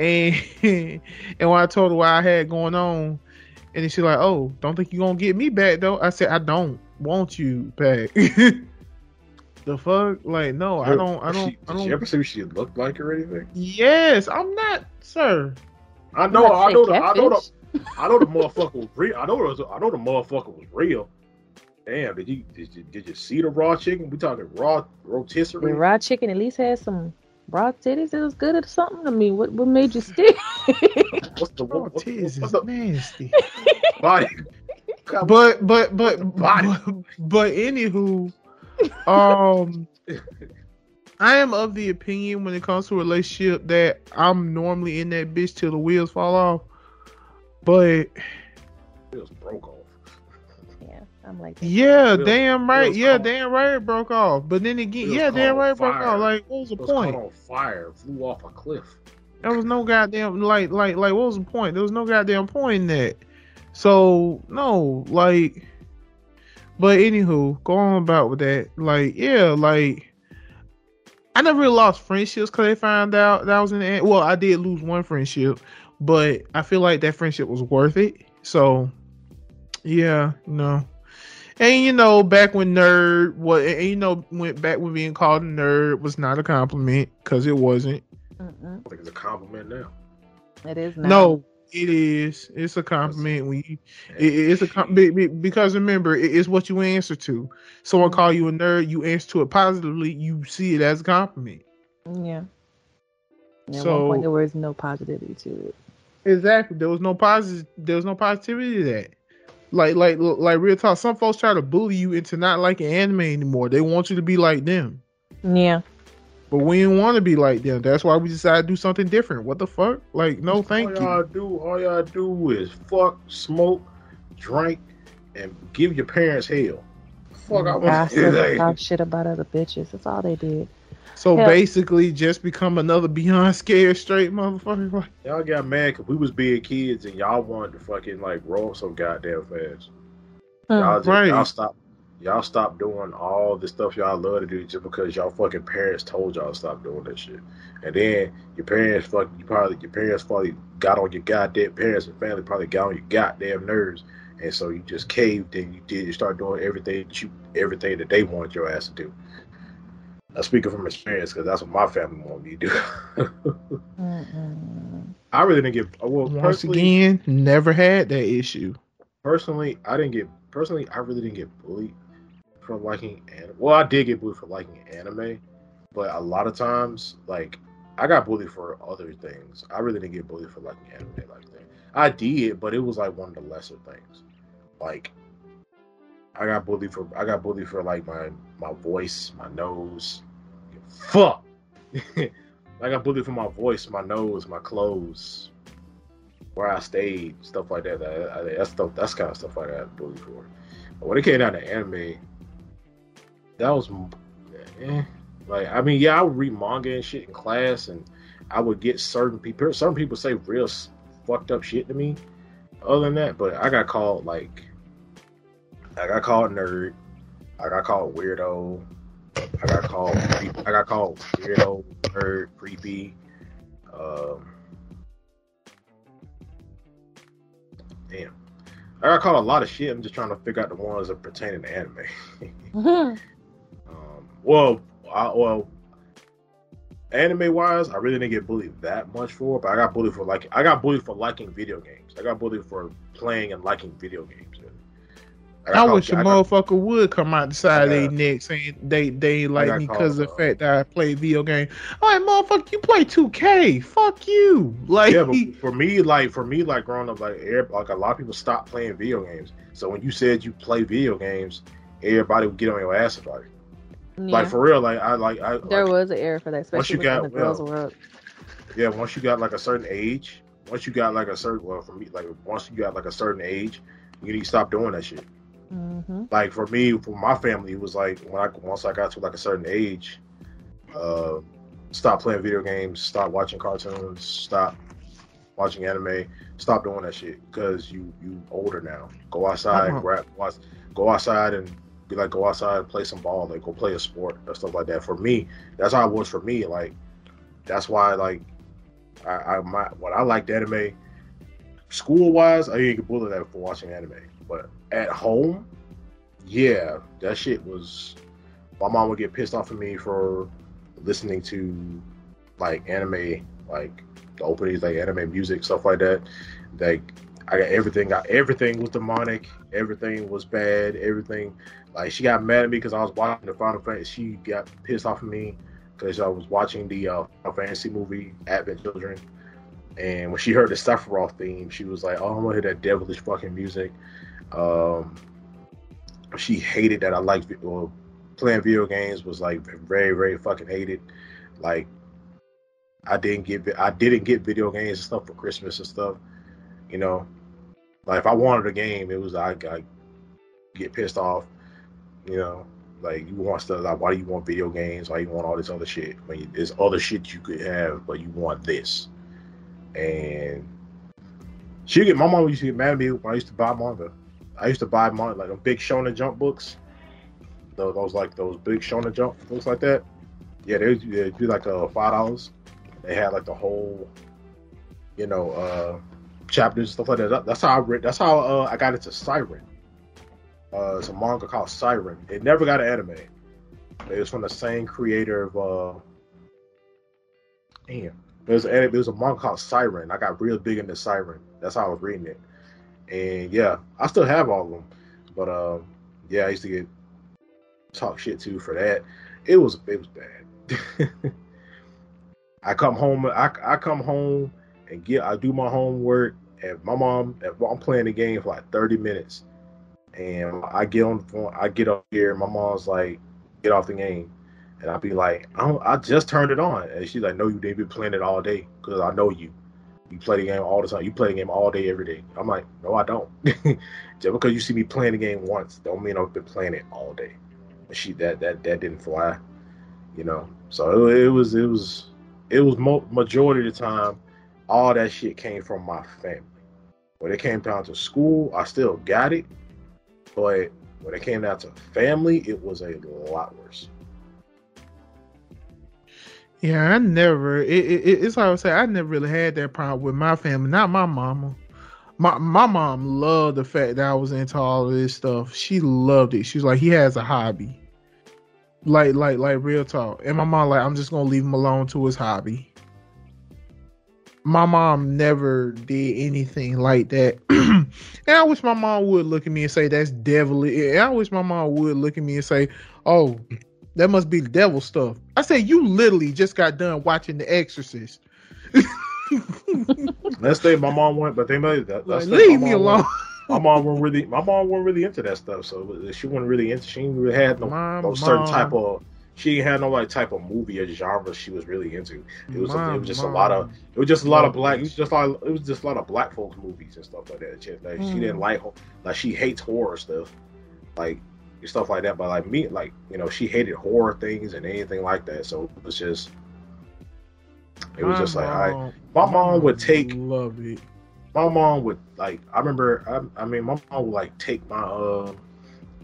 and and when I told her what I had going on, and then she's like, oh, don't think you gonna get me back though. I said I don't want you back. the fuck, like no, I don't, I don't, she- I Did you don't. ever see what she looked like or anything? Yes, I'm not, sir. I know, Not I know, the, I know the. I know the motherfucker was real. I know, the, I know the motherfucker was real. Damn, did you did you did you see the raw chicken? We talking raw rotisserie? The raw chicken at least had some raw titties. It was good or something. I mean, what what made you stick? What's the Oh, what, what, what's is the nasty. body? but but but Body. but, but anywho, um, I am of the opinion when it comes to relationship that I'm normally in that bitch till the wheels fall off. But It was broke off. Yeah, I'm like, yeah, Wheels- damn right, yeah, caught- damn right, it broke off. But then again, yeah, damn right, it broke off. Like, what was the It was point? caught on fire, flew off a cliff. There was no goddamn like like like what was the point? There was no goddamn point in that. So no, like but anywho, go on about with that. Like, yeah, like I never really lost friendships because they found out that I was in the end. Well, I did lose one friendship, but I feel like that friendship was worth it. So yeah, you know. And you know, back when nerd was, and you know, went back when being called a nerd was not a compliment because it wasn't. Mm-mm. I think it's a compliment now. it is not. No, it is. It's a compliment. When you, it, it's a com- be- be- because remember, it- it's what you answer to. Someone Mhm. call you a nerd, you answer to it positively. You see it as a compliment. Yeah. And At So- one point, there was no positivity to it. Exactly. There was no positive. There was no positivity to that. Like, like, like real talk. Some folks try to bully you into not liking anime anymore. They want you to be like them, Yeah. but we didn't want to be like them. That's why we decided to do something different. What the fuck? Like, no, thank all y'all you. do, all y'all do is fuck, smoke, drink, and give your parents hell. Fuck, I Gossip, was talk shit about other bitches. That's all they did. So Hell. basically, just become another beyond scared straight motherfucker. Y'all got mad because we was big kids and y'all wanted to fucking like roll so goddamn fast. Hmm. Y'all just Right. y'all stop. y'all stop doing all the stuff y'all love to do just because y'all fucking parents told y'all to stop doing that shit. And then your parents fuck you probably your parents probably got on your goddamn parents and family probably got on your goddamn nerves. And so you just caved and you did you start doing everything that you everything that they wanted your ass to do. I'm speaking from experience because that's what my family wanted me to do. I really didn't get well. Once again, never had that issue. Personally, I didn't get personally. I really didn't get bullied for liking anime. Well, I did get bullied for liking anime, but a lot of times, like I got bullied for other things. I really didn't get bullied for liking anime like that. I did, but it was like one of the lesser things. Like I got bullied for I got bullied for like my my voice, my nose. Fuck. I got bullied for my voice, my nose, my clothes, where I stayed, stuff like that. that that's stuff. That's kind of stuff I got bullied for. But when it came down to anime, that was, eh. like I mean, yeah, I would read manga and shit in class, and I would get certain people. Certain people say real fucked up shit to me. Other than that, but I got called like, I got called nerd. I got called weirdo. I got called. I got called weirdo, nerd, creepy. Um, damn, I got called a lot of shit. I'm just trying to figure out the ones that pertain to anime. um, well, I, well, anime wise, I really didn't get bullied that much for, but I got bullied for like I got bullied for liking video games. I got bullied for playing and liking video games. I, I wish a motherfucker would come out the side of their neck saying they they like me because of the uh, fact that I play video game. All right, motherfucker, you play 2K. Fuck you. Like yeah, but for me, like for me, like growing up, like like a lot of people stopped playing video games. So when you said you play video games, everybody would get on your ass about it. Yeah. Like for real, like I like I. There like, was an era for that, especially once you got, the girls well, were up. Yeah, once you got like a certain age, once you got like a certain well for me, like once you got like a certain age, you need to stop doing that shit. Mm-hmm. Like for me, for my family, it was like when I once I got to like a certain age, uh, stop playing video games, stop watching cartoons, stop watching anime, stop doing that shit because you you older now. Go outside, uh-huh. grab, watch, go outside and be like, go outside, play some ball, like go play a sport or stuff like that. For me, that's how it was for me. Like that's why like I, I my what I liked anime, school wise, I didn't get bullied for watching anime, but at home, yeah, that shit was. My mom would get pissed off at me for listening to like anime, like the openings, like anime music, stuff like that. Like I got everything. Got everything was demonic. Everything was bad. Everything. Like she got mad at me because I was watching the Final Fantasy. She got pissed off at me because I was watching the uh, Final Fantasy movie Advent Children. And when she heard the Sephiroth theme, she was like, "Oh, I want to hear that devilish fucking music." Um, she hated that I liked well, playing video games was like very very fucking hated. Like I didn't get I didn't get video games and stuff for Christmas and stuff. You know, like if I wanted a game, it was I, I get pissed off. You know, like you want stuff like why do you want video games? Why you want all this other shit? When mean, there's other shit you could have, but you want this. And she get my mom used to get mad at me when I used to buy manga. I used to buy my like a big Shonen Jump books. Those, those like those big Shonen Jump books like that. Yeah, they would be like uh, five dollars. They had like the whole, you know, uh, chapters stuff like that. That's how I read. That's how uh, I got into Psyren. Uh, it's a manga called Psyren. It never got an anime. It was from the same creator of. Uh, damn, there's a, it was a manga called Psyren. I got real big into Psyren. That's how I was reading it. And yeah, I still have all of them. But um, yeah, I used to get talk shit too for that. It was it was bad. I come home. I, I come home and get. I do my homework, and my mom. I'm playing the game for like 30 minutes, and I get on the phone. I get up here. My mom's like, "Get off the game," and I'll be like, I, I just turned it on," and she's like, "No, you didn't be playing it all day because I know you." You play the game all the time. You play the game all day, every day. I'm like, no, I don't. Just because you see me playing the game once, don't mean I've been playing it all day. But she that that that didn't fly, you know. So it, it was it was it was mo- majority of the time, all that shit came from my family. When it came down to school, I still got it, but when it came down to family, it was a lot worse. Yeah, I never. It, it, it's like I say, I never really had that problem with my family. Not my mama. My my mom loved the fact that I was into all of this stuff. She loved it. She was like, he has a hobby. Like like like real talk. And my mom like, I'm just gonna leave him alone to his hobby. My mom never did anything like that. and I wish my mom would look at me and say that's devilish. And I wish my mom would look at me and say, "Oh, that must be the devil stuff." I said, "You literally just got done watching The Exorcist." Let's say my mom went, but they made that. Like, leave me alone. my mom wasn't really my mom wasn't really into that stuff, so she wasn't really into. She really had no, no certain type of. She had no like type of movie or genre she was really into. It was it was just a lot of it was just a lot of black. It was just like it was just a lot of black folks movies and stuff like that. She, like mm. she didn't mm. like like she hates horror stuff, like stuff like that. But like me, like you know, she hated horror things and anything like that. So it was just it was my just like I my mom would take love it my mom would like. I remember. I, I mean, my mom would like take my. Uh,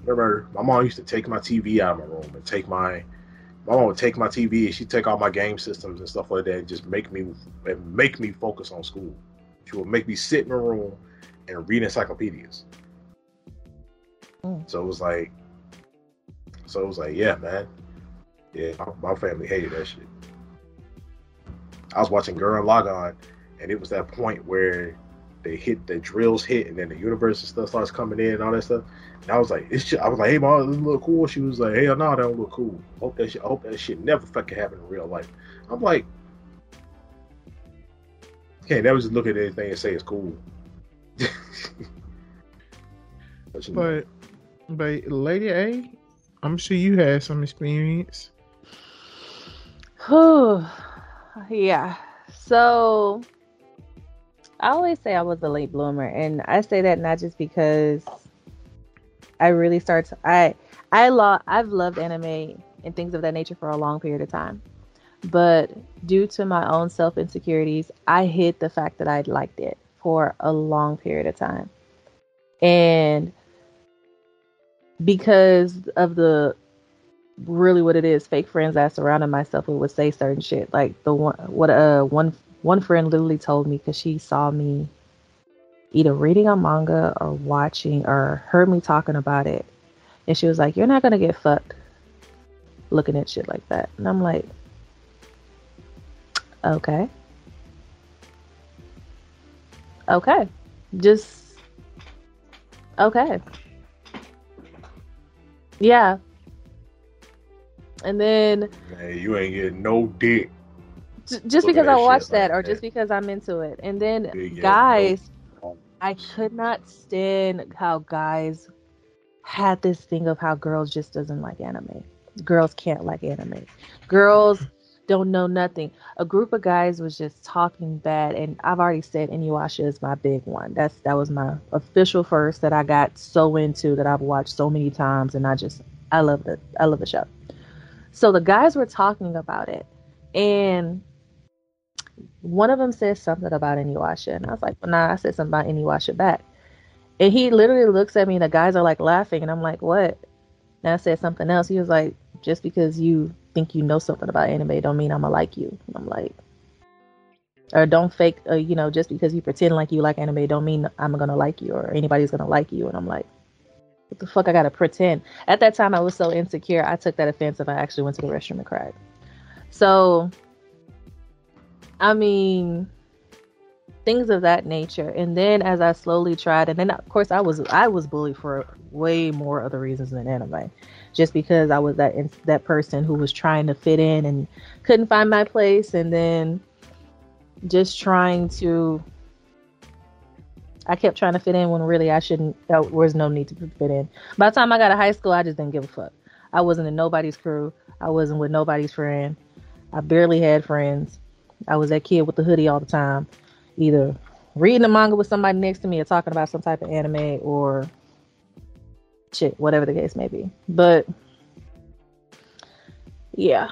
remember, my mom used to take my TV out of my room and take my. My mom would take my TV and she'd take all my game systems and stuff like that and just make me and make me focus on school. She would make me sit in a room and read encyclopedias. Mm. So it was like, so it was like, yeah, man, yeah, my, my family hated that shit. I was watching Gurren Lagann, and it was that point where they hit the drills hit and then the universe and stuff starts coming in and all that stuff. And I was like, it's just, I was like, hey mom, this look cool. She was like, hell no, that don't look cool. Hope that shit, I hope that shit never fucking happen in real life. I'm like, can't never just look at anything and say it's cool. but, but Lady A, I'm sure you had some experience. yeah. So I always say I was a late bloomer, and I say that not just because I really start. To, I I love I've loved anime and things of that nature for a long period of time, but due to my own self insecurities, I hid the fact that I liked it for a long period of time, and because of the really what it is fake friends I surrounded myself with would say certain shit like the one what uh one one friend literally told me because she saw me either reading a manga or watching or heard me talking about it. And she was like, You're not to get fucked looking at shit like that. And I'm like, Okay. Okay. Just, okay. Yeah. And then. Hey, you ain't getting no dick just because I watched that, like or that. just because I'm into it. And then Big guys, I could not stand how guys had this thing of how girls just doesn't like anime. Girls can't like anime. Girls don't know nothing. A group of guys was just talking bad, and I've already said Inuyasha is my big one. That's that was my official first that I got so into that I've watched so many times, and I just I love the I love the show. So the guys were talking about it, and one of them said something about Inuyasha, and I was like, nah, I said something about Inuyasha back. And he literally looks at me, and the guys are like laughing, and I'm like, what? And I said something else. He was like, just because you think you know something about anime, don't mean I'ma like you. And I'm like, or don't fake, uh, you know, just because you pretend like you like anime, don't mean I'm gonna like you or anybody's gonna like you. And I'm like, what the fuck I gotta pretend? At that time, I was so insecure, I took that offensive. I actually went to the restroom and cried. So I mean, things of that nature. And then as I slowly tried, and then of course I was I was bullied for way more other reasons than anime, just because I was that that person who was trying to fit in and couldn't find my place, and then just trying to. I kept trying to fit in when really I shouldn't. There was no need to fit in. By the time I got to high school, I just didn't give a fuck. I wasn't in nobody's crew. I wasn't with nobody's friend. I barely had friends. I was that kid with the hoodie all the time, either reading a manga with somebody next to me or talking about some type of anime or shit, whatever the case may be. But yeah,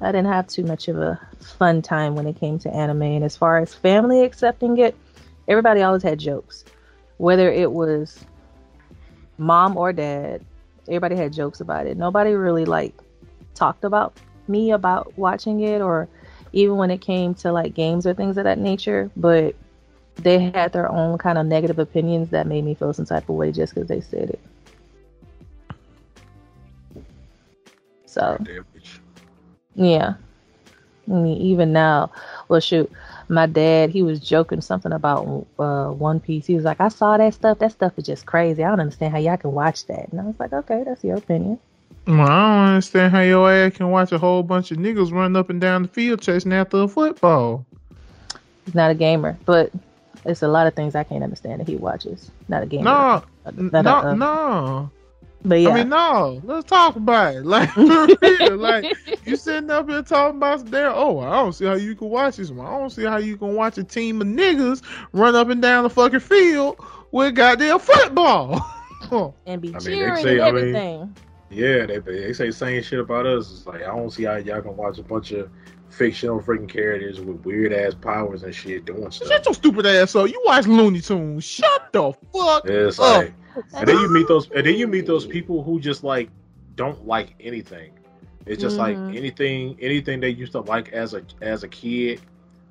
I didn't have too much of a fun time when it came to anime. And as far as family accepting it, everybody always had jokes. Whether it was mom or dad. Everybody had jokes about it. Nobody really like talked about me about watching it or even when it came to like games or things of that nature. But they had their own kind of negative opinions that made me feel some type of way just because they said it. So, yeah. I mean, even now, well, shoot, my dad, he was joking something about uh, One Piece. He was like, I saw that stuff. That stuff is just crazy. I don't understand how y'all can watch that. And I was like, okay, that's your opinion. Well, I don't understand how your ass can watch a whole bunch of niggas running up and down the field chasing after a football. He's not a gamer, but it's a lot of things I can't understand that he watches. Not a gamer. No, Not a- no, uh, no. But yeah, I mean, no. Let's talk about it. Like, for real. Like, you sitting up here talking about there. Oh, I don't see how you can watch this one. I don't see how you can watch a team of niggas run up and down the fucking field with goddamn football. and be I mean, they cheering say- and I mean- everything. Yeah, they they say the same shit about us. It's like I don't see how y'all can watch a bunch of fictional freaking characters with weird ass powers and shit doing stuff. Shut stuff. your stupid ass up. You watch Looney Tunes. Shut the fuck It's up. like, and then you meet those, and then you meet those people who just like don't like anything. It's just Mhm. like anything, anything they used to like as a as a kid,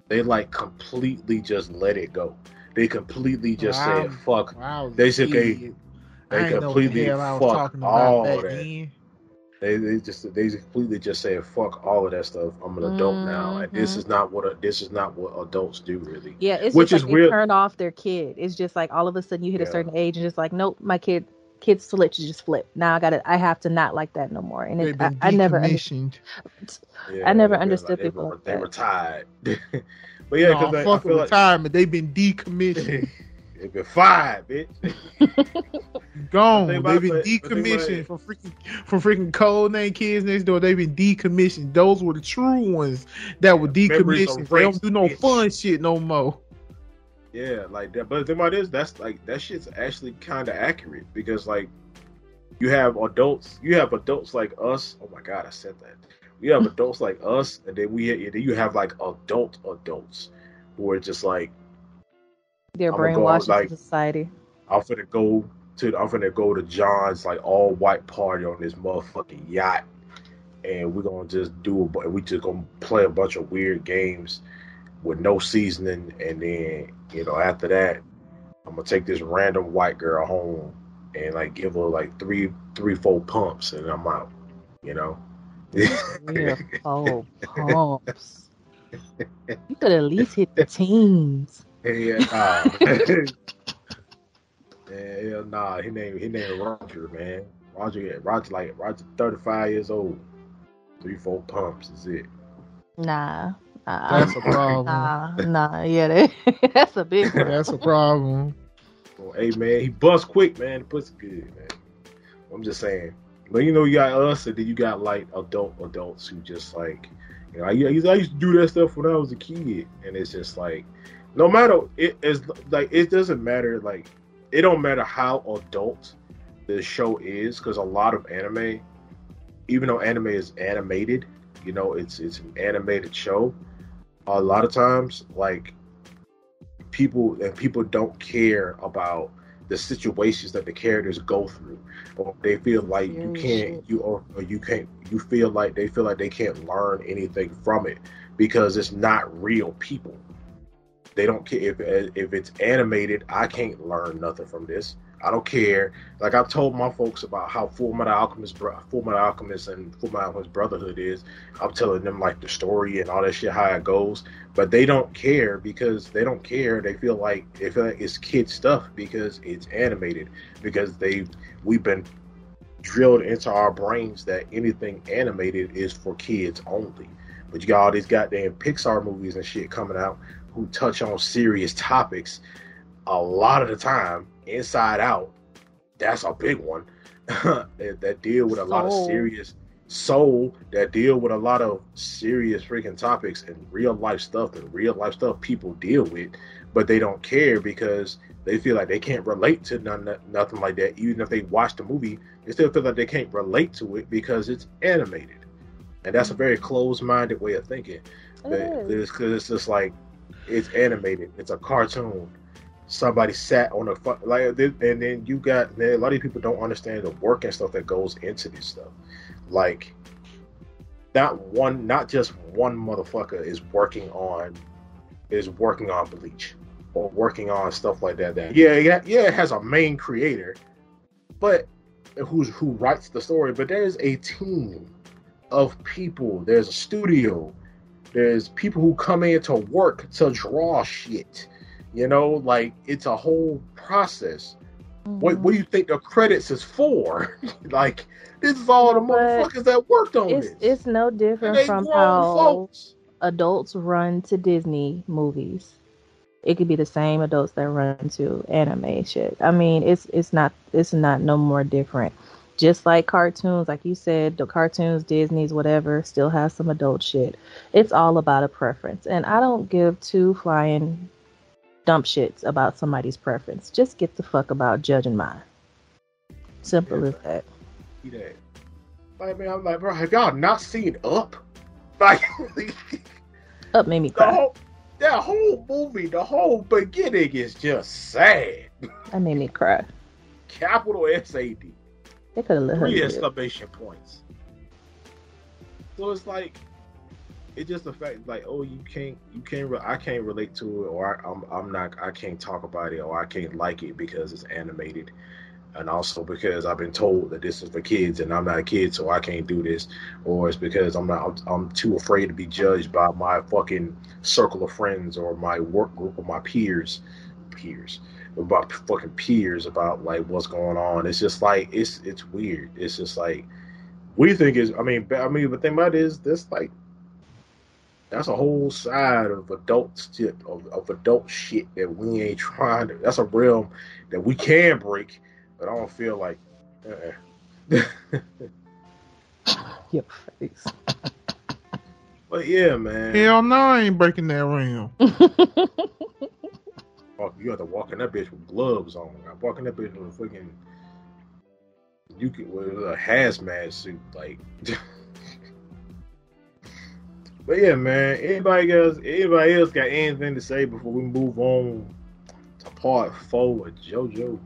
they like completely just let it go. They completely just Wow. said fuck. When I a They said they- They I ain't know the completely hell I was fuck talking all about back that. Then. They, they just they completely just said fuck all of that stuff. I'm an adult now, and this Mhm. is not what a, this is not what adults do really. Yeah, it's Which just is like they turn off their kid. It's just like all of a sudden you hit a certain age and it's like, nope, my kid kid switch just flip. Now I got to I have to not like that no more. And it, I, I never under- Yeah, I never they feel understood they people were- like they that. retired. but yeah, no, because I, I fuck feel like retirement. They've been decommissioned. they been fired, bitch. Gone. They They've been about to- but they decommissioned about- from freaking from freaking code name kids next door. They've been decommissioned. Those were the true ones that were Yeah, memories decommissioned. They don't do no bitch. fun shit no more. Yeah, like that. But the thing about this, that's like that shit's actually kind of accurate because like you have adults, you have adults like us. Oh my god, I said that. You have adults like us, and then we then you have like adult adults who are just like they're I'ma go brainwashed like- society. I'm finna go to I'm finna go to John's like all white party on this motherfucking yacht, and we're gonna just do a we just gonna play a bunch of weird games with no seasoning, and then you know after that, I'm gonna take this random white girl home and like give her like three three four pumps, and I'm out. You know. Real oh pumps. You could at least hit the teens. Yeah, nah. yeah, hell nah. His name, his name Roger, man. Roger, Roger, like Roger, thirty five years old. Three, four pumps is it. Nah. Nah. That's a problem. Nah, nah, yeah, that, that's a big one. That's a problem. Well, hey man, he bust quick, man. The pussy good, man. I'm just saying. But you know, you got us, and then you got like adult adults who just like, you know, I, I I used to do that stuff when I was a kid, and it's just like, no matter it is like it doesn't matter like it don't matter how adult the show is because a lot of anime, even though anime is animated, you know, it's it's an animated show. A lot of times, like people and people don't care about the situations that the characters go through or they feel like you can't you or, or you can't you feel like they feel like they can't learn anything from it because it's not real people they don't care if if it's animated i can't learn nothing from this i don't care like i've told my folks about how full metal alchemist full metal alchemist and full metal alchemist brotherhood is i'm telling them like the story and all that shit how it goes but they don't care because they don't care. They feel like they feel like it's kid stuff because it's animated. Because they we've been drilled into our brains that anything animated is for kids only. But you got all these goddamn Pixar movies and shit coming out who touch on serious topics. A lot of the time, Inside Out, that's a big one that, that deal with a lot of serious soul that deal with a lot of serious freaking topics and real life stuff and real life stuff people deal with, but they don't care because they feel like they can't relate to none, nothing like that. Even if they watch the movie, they still feel like they can't relate to it because it's animated, and that's a very closed-minded way of thinking. Because it's, 'cause it's just like it's animated, it's a cartoon, somebody sat on a fu- like, and then you got man, a lot of people don't understand the work and stuff that goes into this stuff. Like, not one, not just one motherfucker is working on is working on Bleach or working on stuff like that. That yeah, yeah, yeah, it has a main creator, but who's who writes the story. But there's a team of people. There's a studio. There's people who come in to work to draw shit. You know, like it's a whole process. Mm-hmm. What what do you think the credits is for? like this is all the but motherfuckers that worked on it's, this. It's no different from how folks. adults run to Disney movies. It could be the same adults that run to anime shit. I mean, it's it's not it's not no more different. Just like cartoons, like you said, the cartoons, Disney's, whatever, still has some adult shit. It's all about a preference, and I don't give two flying dump shits about somebody's preference. Just get the fuck about judging mine. Simple yeah, as that. that. Like, man, I'm like, bro, have y'all not seen Up? Like, Up made me cry. Whole, that whole movie, the whole beginning is just sad. That made me cry. Capital S A D. They could have let Three exclamation points. So it's like, it's just fact like oh you can't you can't re- I can't relate to it or I, I'm I'm not I can't talk about it or I can't like it because it's animated. And also because I've been told that this is for kids and I'm not a kid so I can't do this. Or it's because I'm not I'm, I'm too afraid to be judged by my fucking circle of friends or my work group or my peers peers about fucking peers about like what's going on it's just like it's it's weird it's just like we think is I mean I mean the thing about it is this like that's a whole side of adult shit of, of adult shit that we ain't trying to. That's a realm that we can break, but I don't feel like. Uh-uh. Your face. But yeah, man. Hell no, I ain't breaking that realm. Fuck, you have to walk in that bitch with gloves on. I'm walking that bitch with a freaking. You could with a hazmat suit, like. But yeah, man. Anybody else? Anybody else got anything to say before we move on to part four of JoJo?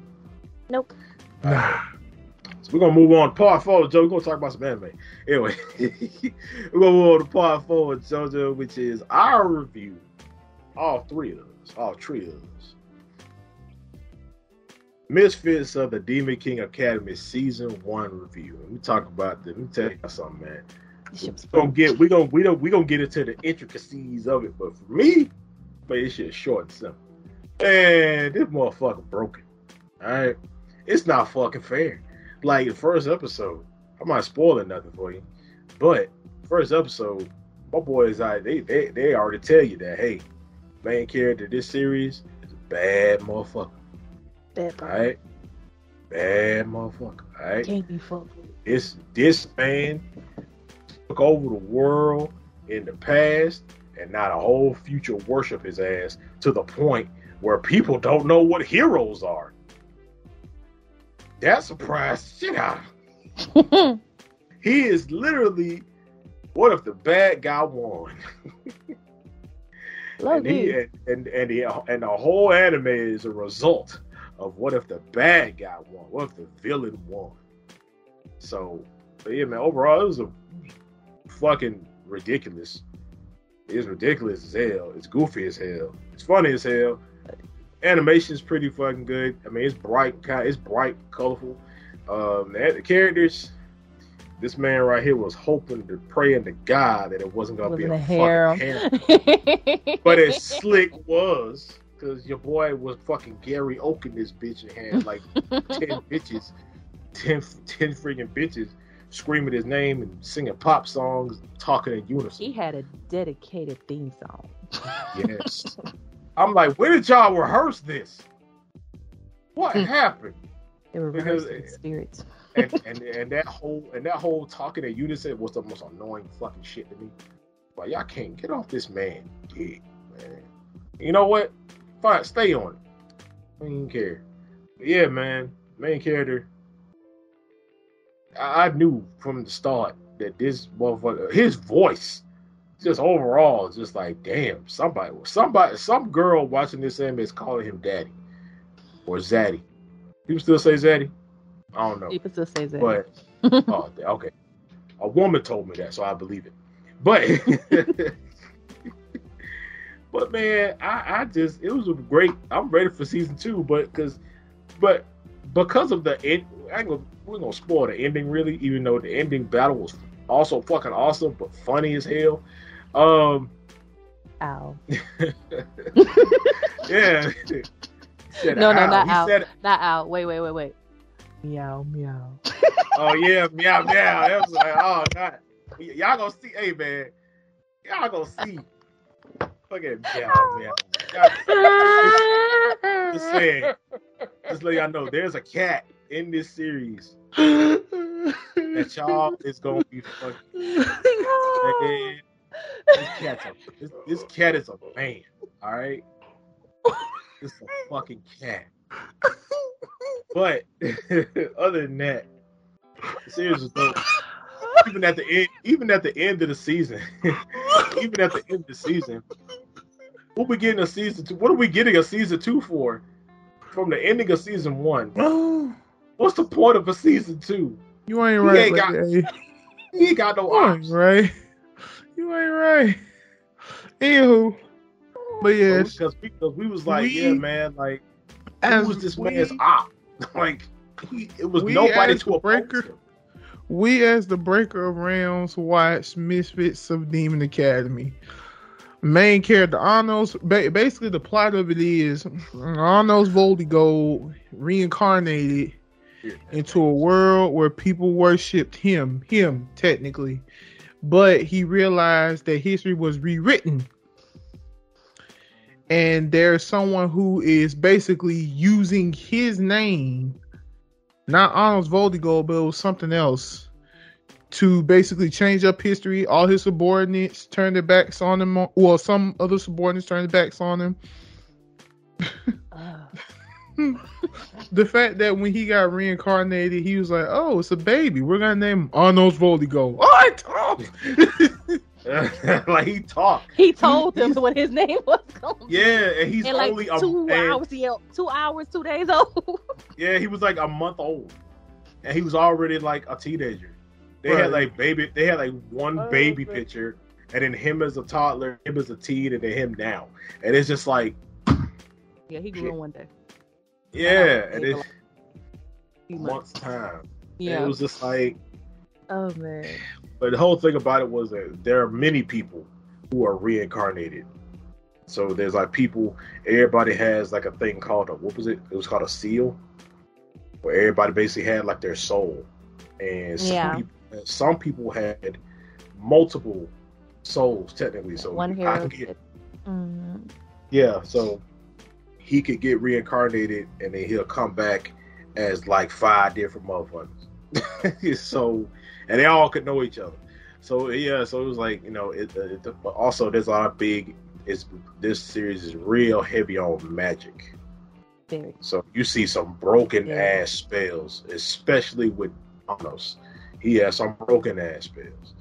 Nope. Nah. So we're gonna move on to part four of JoJo. We're gonna talk about some anime. Anyway, we're gonna move on to part four of JoJo, which is our review. All three of us, all us. Misfits of the Demon King Academy season one review. Let me talk about this. Let me tell you something, man we gonna get we gonna we don't we gonna get into the intricacies of it, but for me, but it's just short and simple. And this motherfucker broken. All right, it's not fucking fair. Like the first episode, I'm not spoiling nothing for you, but first episode, my boys, I they they they already tell you that hey, main character this series is a bad motherfucker. Bad. All right, bad motherfucker. All right, can't be fucked. It's this man took over the world in the past and not a whole future worship his ass to the point where people don't know what heroes are. That surprised shit out of He is literally what if the bad guy won? and, he, and, and and the and the whole anime is a result of what if the bad guy won? What if the villain won? So, yeah, man. Overall, it was a fucking ridiculous. It's ridiculous as hell. It's goofy as hell. It's funny as hell. Animation's pretty fucking good. I mean, it's bright, it's bright, colorful. Um, the characters. This man right here was hoping to praying to God that it wasn't gonna be a hair. fucking hair. but it slick was because your boy was fucking Gary Oak in this bitch and had like ten bitches, 10, 10 freaking bitches screaming his name and singing pop songs, talking in unison. He had a dedicated theme song. yes. I'm like, where did y'all rehearse this? What happened? They were rehearsing because, spirits. And, and and that whole and that whole talking in unison was the most annoying fucking shit to me. Like y'all can't get off this man man. You know what? Fine, stay on it. I don't care. But yeah, man. Main character, I knew from the start that this motherfucker, his voice, just overall, just like, damn, somebody, somebody, some girl watching this anime is calling him daddy. or Zaddy. People still say Zaddy. I don't know, People still say that. but oh, okay. A woman told me that, so I believe it. But but man, I, I just it was a great. I'm ready for season two, but because but because of the end, I ain't gonna, we're gonna spoil the ending really, even though the ending battle was also fucking awesome, but funny as hell. Um, Ow. yeah. No, no, "Ow." not he ow. Said, Not out. Wait, wait, wait, wait. Meow, meow. oh yeah, meow meow. That was like, oh god, Y- y'all gonna see, hey man, y'all gonna see. Fucking meow meow. Y'all- Just saying, just let y'all know, there's a cat in this series that y'all is gonna be fucking. Man, this cat's a this, this cat is a man. All right, this is a fucking cat. But other than that, was dope. Even at the end, even at the end of the season, even at the end of the season, what we getting a season two? What are we getting a season two for? From the ending of season one, Oh, what's the point of a season two? you ain't He right. ain't got-. He ain't got no You ain't right. You ain't right. Anywho, but yeah. Oh, because we, 'cause we was like, We- yeah, man, like as was this we, man's op? like he, it was nobody to a breaker- him. we as the breaker of realms watched Misfits of Demon Academy. Main character Arnold's ba- basically the plot of it is mm, Anos Voldigoad reincarnated into a world where people worshipped him, him technically, but he realized that history was rewritten. And there's someone who is basically using his name, not Anos Voldigoad, but it was something else, to basically change up history. All his subordinates turned their backs on him. Well, some other subordinates turned their backs on him. Ugh. the fact that when he got reincarnated, he was like, "Oh, it's a baby. We're gonna name him Anos Voldigoad." Oh, I talk. like he talked. He told them what his name was going to be. Yeah, and he's In like only a two and- hours, yeah, two hours, two days old. Yeah, he was like a month old, and he was already like a teenager. They had like baby. They had like one Oh, baby okay. picture, and then him as a toddler, him as a teen, and then him now. And it's just like, yeah, he grew in one day. yeah, and Maybe it's months time. And Yeah. it was just like, oh man. but the whole thing about it was that there are many people who are reincarnated. So there's like people. Everybody has like a thing called a what was it? It was called a seal, where everybody basically had like their soul, and some Yeah. people, some people had multiple souls technically. So one I hero. get, Mm, yeah, so he could get reincarnated, and then he'll come back as like five different motherfuckers. so, and they all could know each other. So yeah, so it was like you know, it, it, but also there's a lot of big. It's this series is real heavy on magic. very. So you see some broken Yeah. ass spells, especially with Thanos. He has some broken ass spells.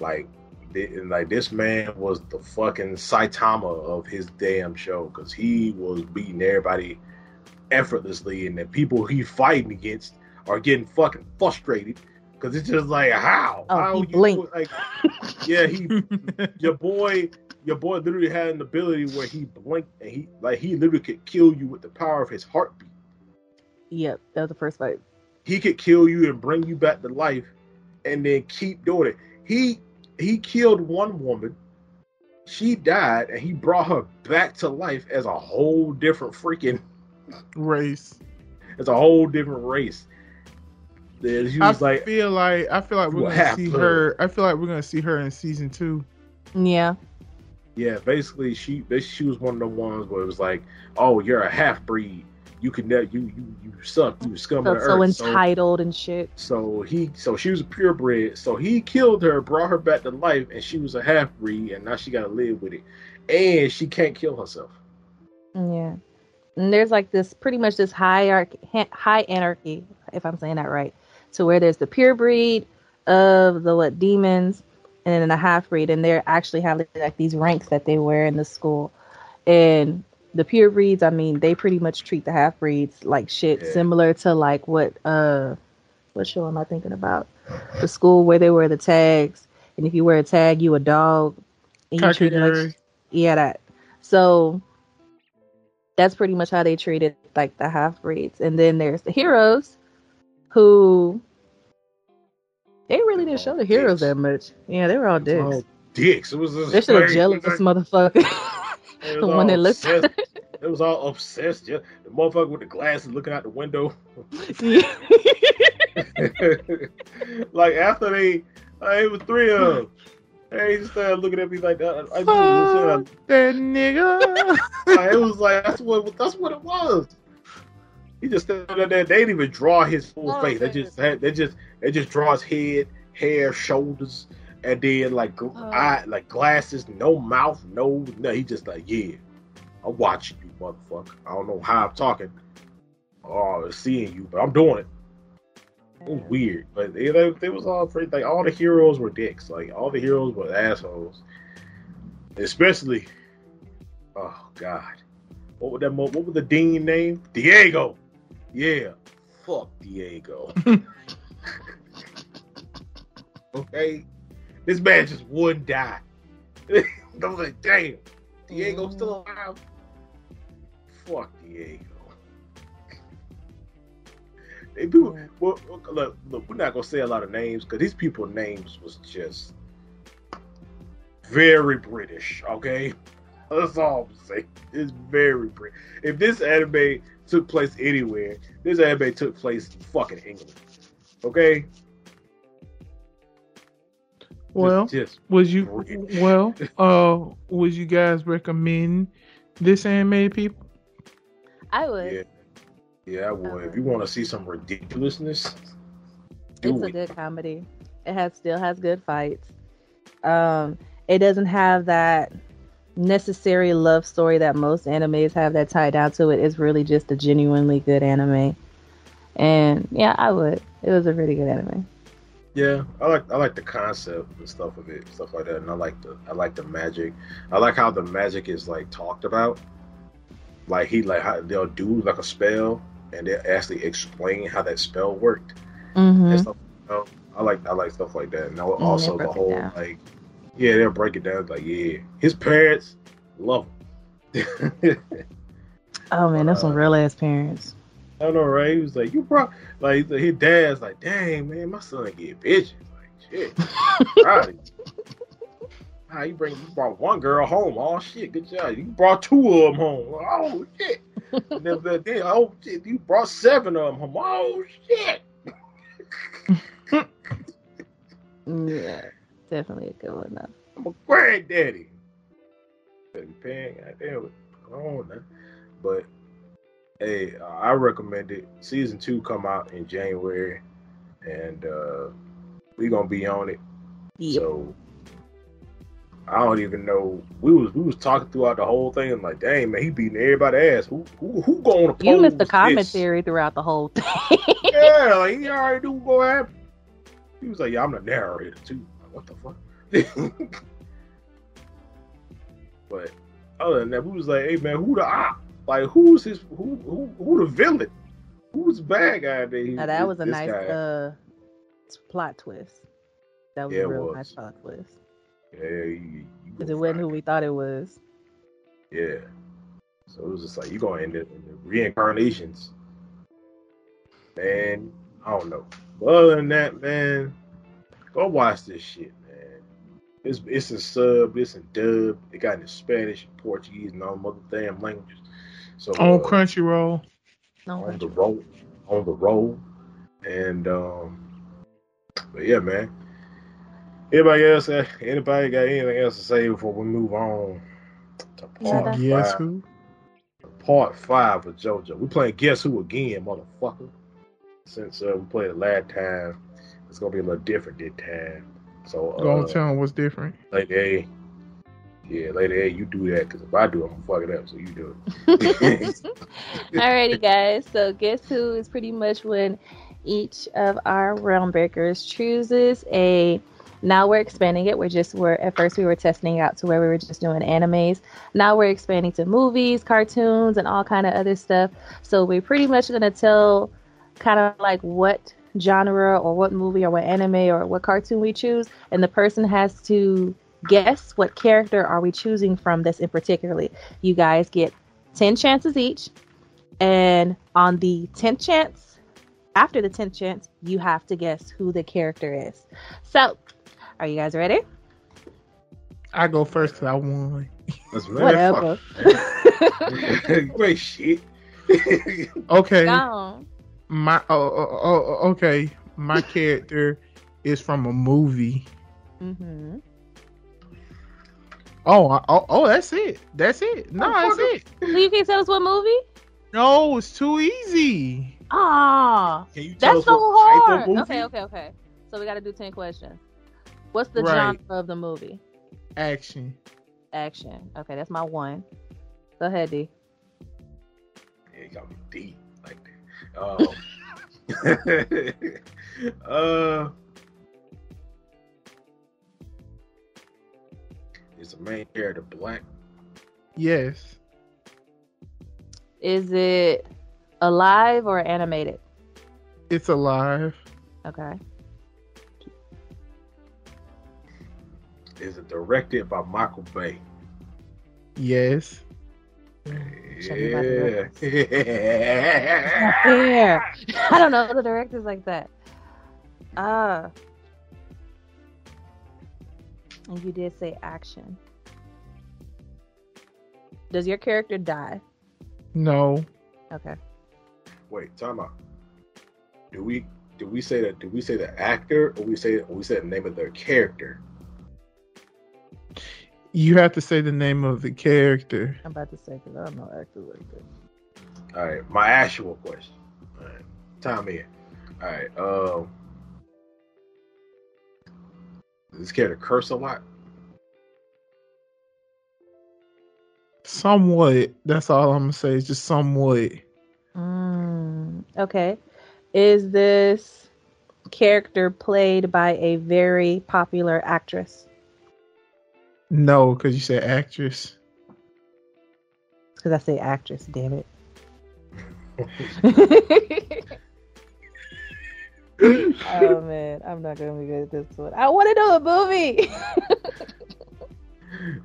Like, and like this man was the fucking Saitama of his damn show because he was beating everybody effortlessly, and the people he fighting against are getting fucking frustrated because it's just like how? Oh, how he you- blinked. Like, yeah, he your boy your boy literally had an ability where he blinked and he like he literally could kill you with the power of his heartbeat. Yep, that was the first fight. He could kill you and bring you back to life and then keep doing it. He he killed one woman, she died, and he brought her back to life as a whole different freaking race. It's a whole different race. Then She I like feel like I feel like we're gonna half see her. I feel like we're gonna see her in season two. Yeah. Yeah, basically, she she was one of the ones where it was like, "Oh, you're a half breed. You can never you you you suck. You scum So, of the so earth." So, entitled and shit. so he so she was a purebred. So he killed her, brought her back to life, and she was a half breed, and now she got to live with it, and she can't kill herself. Yeah. And there's like this pretty much this hierarchy, high anarchy, if I'm saying that right, to where there's the pure breed of the what demons, and then the half breed, and they actually have like these ranks that they wear in the school, and the pure breeds, I mean, they pretty much treat the half breeds like shit, Yeah. similar to like what uh, what show am I thinking about? The school where they wear the tags, and if you wear a tag, you a dog. And you treat like yeah, that. So that's pretty much how they treated like the half breeds. And then there's the heroes who they really didn't show the heroes that much. Yeah, they were all dicks. Oh, dicks. It was just They should have jealous this motherfucker. the one that looked. It was all obsessed. Yeah, the motherfucker with the glasses looking out the window. like after they, uh, it was three of them. They just started looking at me like that. I, I, that nigga. like, it was like that's what that's what it was. He just stood there. They didn't even draw his full Oh, face. They just had, they just they just draw his head, hair, shoulders, and then like Oh. eye, like glasses, no mouth, no no. He just like yeah, I'm watching you, motherfucker. I don't know how I'm talking oh, or seeing you, but I'm doing it. It was weird, but they, they, they was all pretty, like all the heroes were dicks. Like all the heroes were assholes. Especially, oh god, what would that? What was the dean name? Diego. Yeah, fuck Diego. okay, this man just wouldn't die. I was like, damn, Diego's still mm-hmm. alive. Fuck Diego. They do. Well, look, look, we're not gonna say a lot of names because these people names was just very British. Okay, that's all I'm saying. It's very British. If this anime took place anywhere, this anime took place in fucking England. Okay. well, just, just would you? British. Well, uh, would you guys recommend this anime, people? I would. yeah, yeah. I would. If you want to see some ridiculousness, do it's a good comedy. It has still has good fights. Um, it doesn't have that necessary love story that most animes have that tied down to. It's really just a genuinely good anime. And yeah, I would. It was a really good anime. Yeah, I like I like the concept and stuff of it, stuff like that, and I like the I like the magic. I like how the magic is like talked about. Like he like how they'll do like a spell and they actually explain how that spell worked Mm-hmm. and stuff. You know? I like I like stuff like that, and also the whole like yeah they'll break it down like yeah his parents love him. Oh man, that's some Uh, real ass parents. I don't know, right? He was like, "You brought like his dad's like, dang man, my son get bitches." Like, shit. How you bring you brought one girl home? Oh shit, good job. You brought two of them home. Oh shit. and then, then, then, oh shit, you brought seven of them home. Oh shit. Yeah, definitely a good one though. I'm a granddaddy. Couldn't pay, goddamn it. Come on now. But hey, uh, I recommend it. Season two come out in January, and uh we gonna be on it. Yep. So I don't even know. We was we was talking throughout the whole thing. and like, dang man, he beating everybody ass. Who who who going to pull? You missed the this? commentary throughout the whole thing. Yeah, like he already knew what gonna happen. He was like, yeah, I'm the narrator too. What the fuck? but other than that, we was like, hey man, who the op? Like, who's his? Who who who the villain? Who's bad guy? That, he, now that was a nice guy? uh plot twist. That was Yeah, a real was. nice plot twist. Yeah, Because it wasn't who we thought it was. Yeah. So it was just like you're gonna end up in the reincarnations. Man, I don't know. But other than that, man, go watch this shit, man. It's it's in sub, it's in dub. It got in Spanish, Portuguese, and all them other damn languages. So On uh, No, Crunchyroll. on the roll, on the roll, and um, but yeah, man. Anybody else? Anybody got anything else to say before we move on to part that's- Guess five? who? Part five of JoJo. We playing Guess Who again, motherfucker. Since uh, we played it last time, it's gonna be a little different this time. So Go on, uh, tell them what's different. Lady A, yeah, Lady A, you do that because if I do, it, I'm gonna fuck it up. So you do it. Alrighty, guys. So, guess who is pretty much when each of our realm breakers chooses a Now we're expanding it. We're just we're at first we were testing out to where we were just doing animes. Now we're expanding to movies, cartoons, and all kind of other stuff. So we're pretty much gonna tell kind of like what genre or what movie or what anime or what cartoon we choose, and the person has to guess what character are we choosing from this in particularly. You guys get ten chances each, and on the tenth chance, after the tenth chance, you have to guess who the character is. So, are you guys ready? I go first because I won. That's Whatever. Great shit. Okay, Gone. My oh, oh, oh okay. My character is from a movie. Mm-hmm. Oh, oh, oh, that's it. That's it. No, Oh, that's it. So you can tell us what movie? No, it's too easy. Ah, Can that's us so hard. Okay, okay, okay. So we got to do ten questions. What's the Right. genre of the movie? Action. Action. Okay, that's my one. Go ahead, D. Yeah, you got me deep like that. Um, uh, is the main character black? Yes. Is it alive or animated? It's alive. Okay. Is it directed by Michael Bay? Yes. Show me about the Yeah. I don't know the directors like that. Ah. and you did say action. Does your character die? No. Okay. Wait, time out. Do we do we say that? Do we say the actor, or we say or we say the name of their character? You have to say the name of the character. I'm about to say because I don't know actors like that. All right, my actual question. All right, time in. All right, um, does this character curse a lot? Somewhat. That's all I'm gonna say. It's just somewhat. Mm, okay. Is this character played by a very popular actress? No, because you said actress. Because I say actress, damn it. oh man, I'm not gonna be good at this one. I want to know a movie.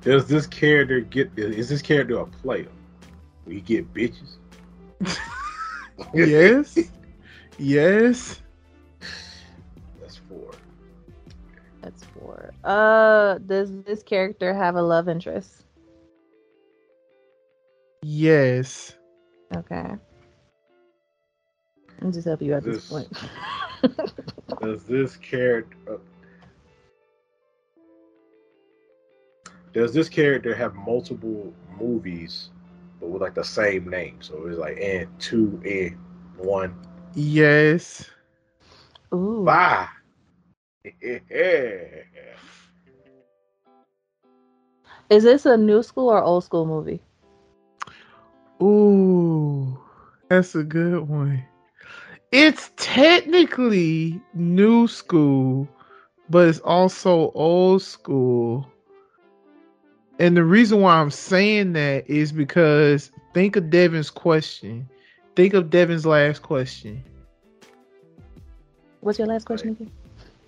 Does this character get? Is this character a player? We get bitches. Yes. yes. Uh, does this character have a love interest? Yes. Okay. I'm just helping you at this This- point. Does this character? Does this character have multiple movies, but with like the same name? So it's like and two and one. Yes. Ooh. Bye. Is this a new school or old school movie? Ooh, that's a good one. It's technically new school, but it's also old school. And the reason why I'm saying that is because think of Devin's question. Think of Devin's last question. What's your last question again?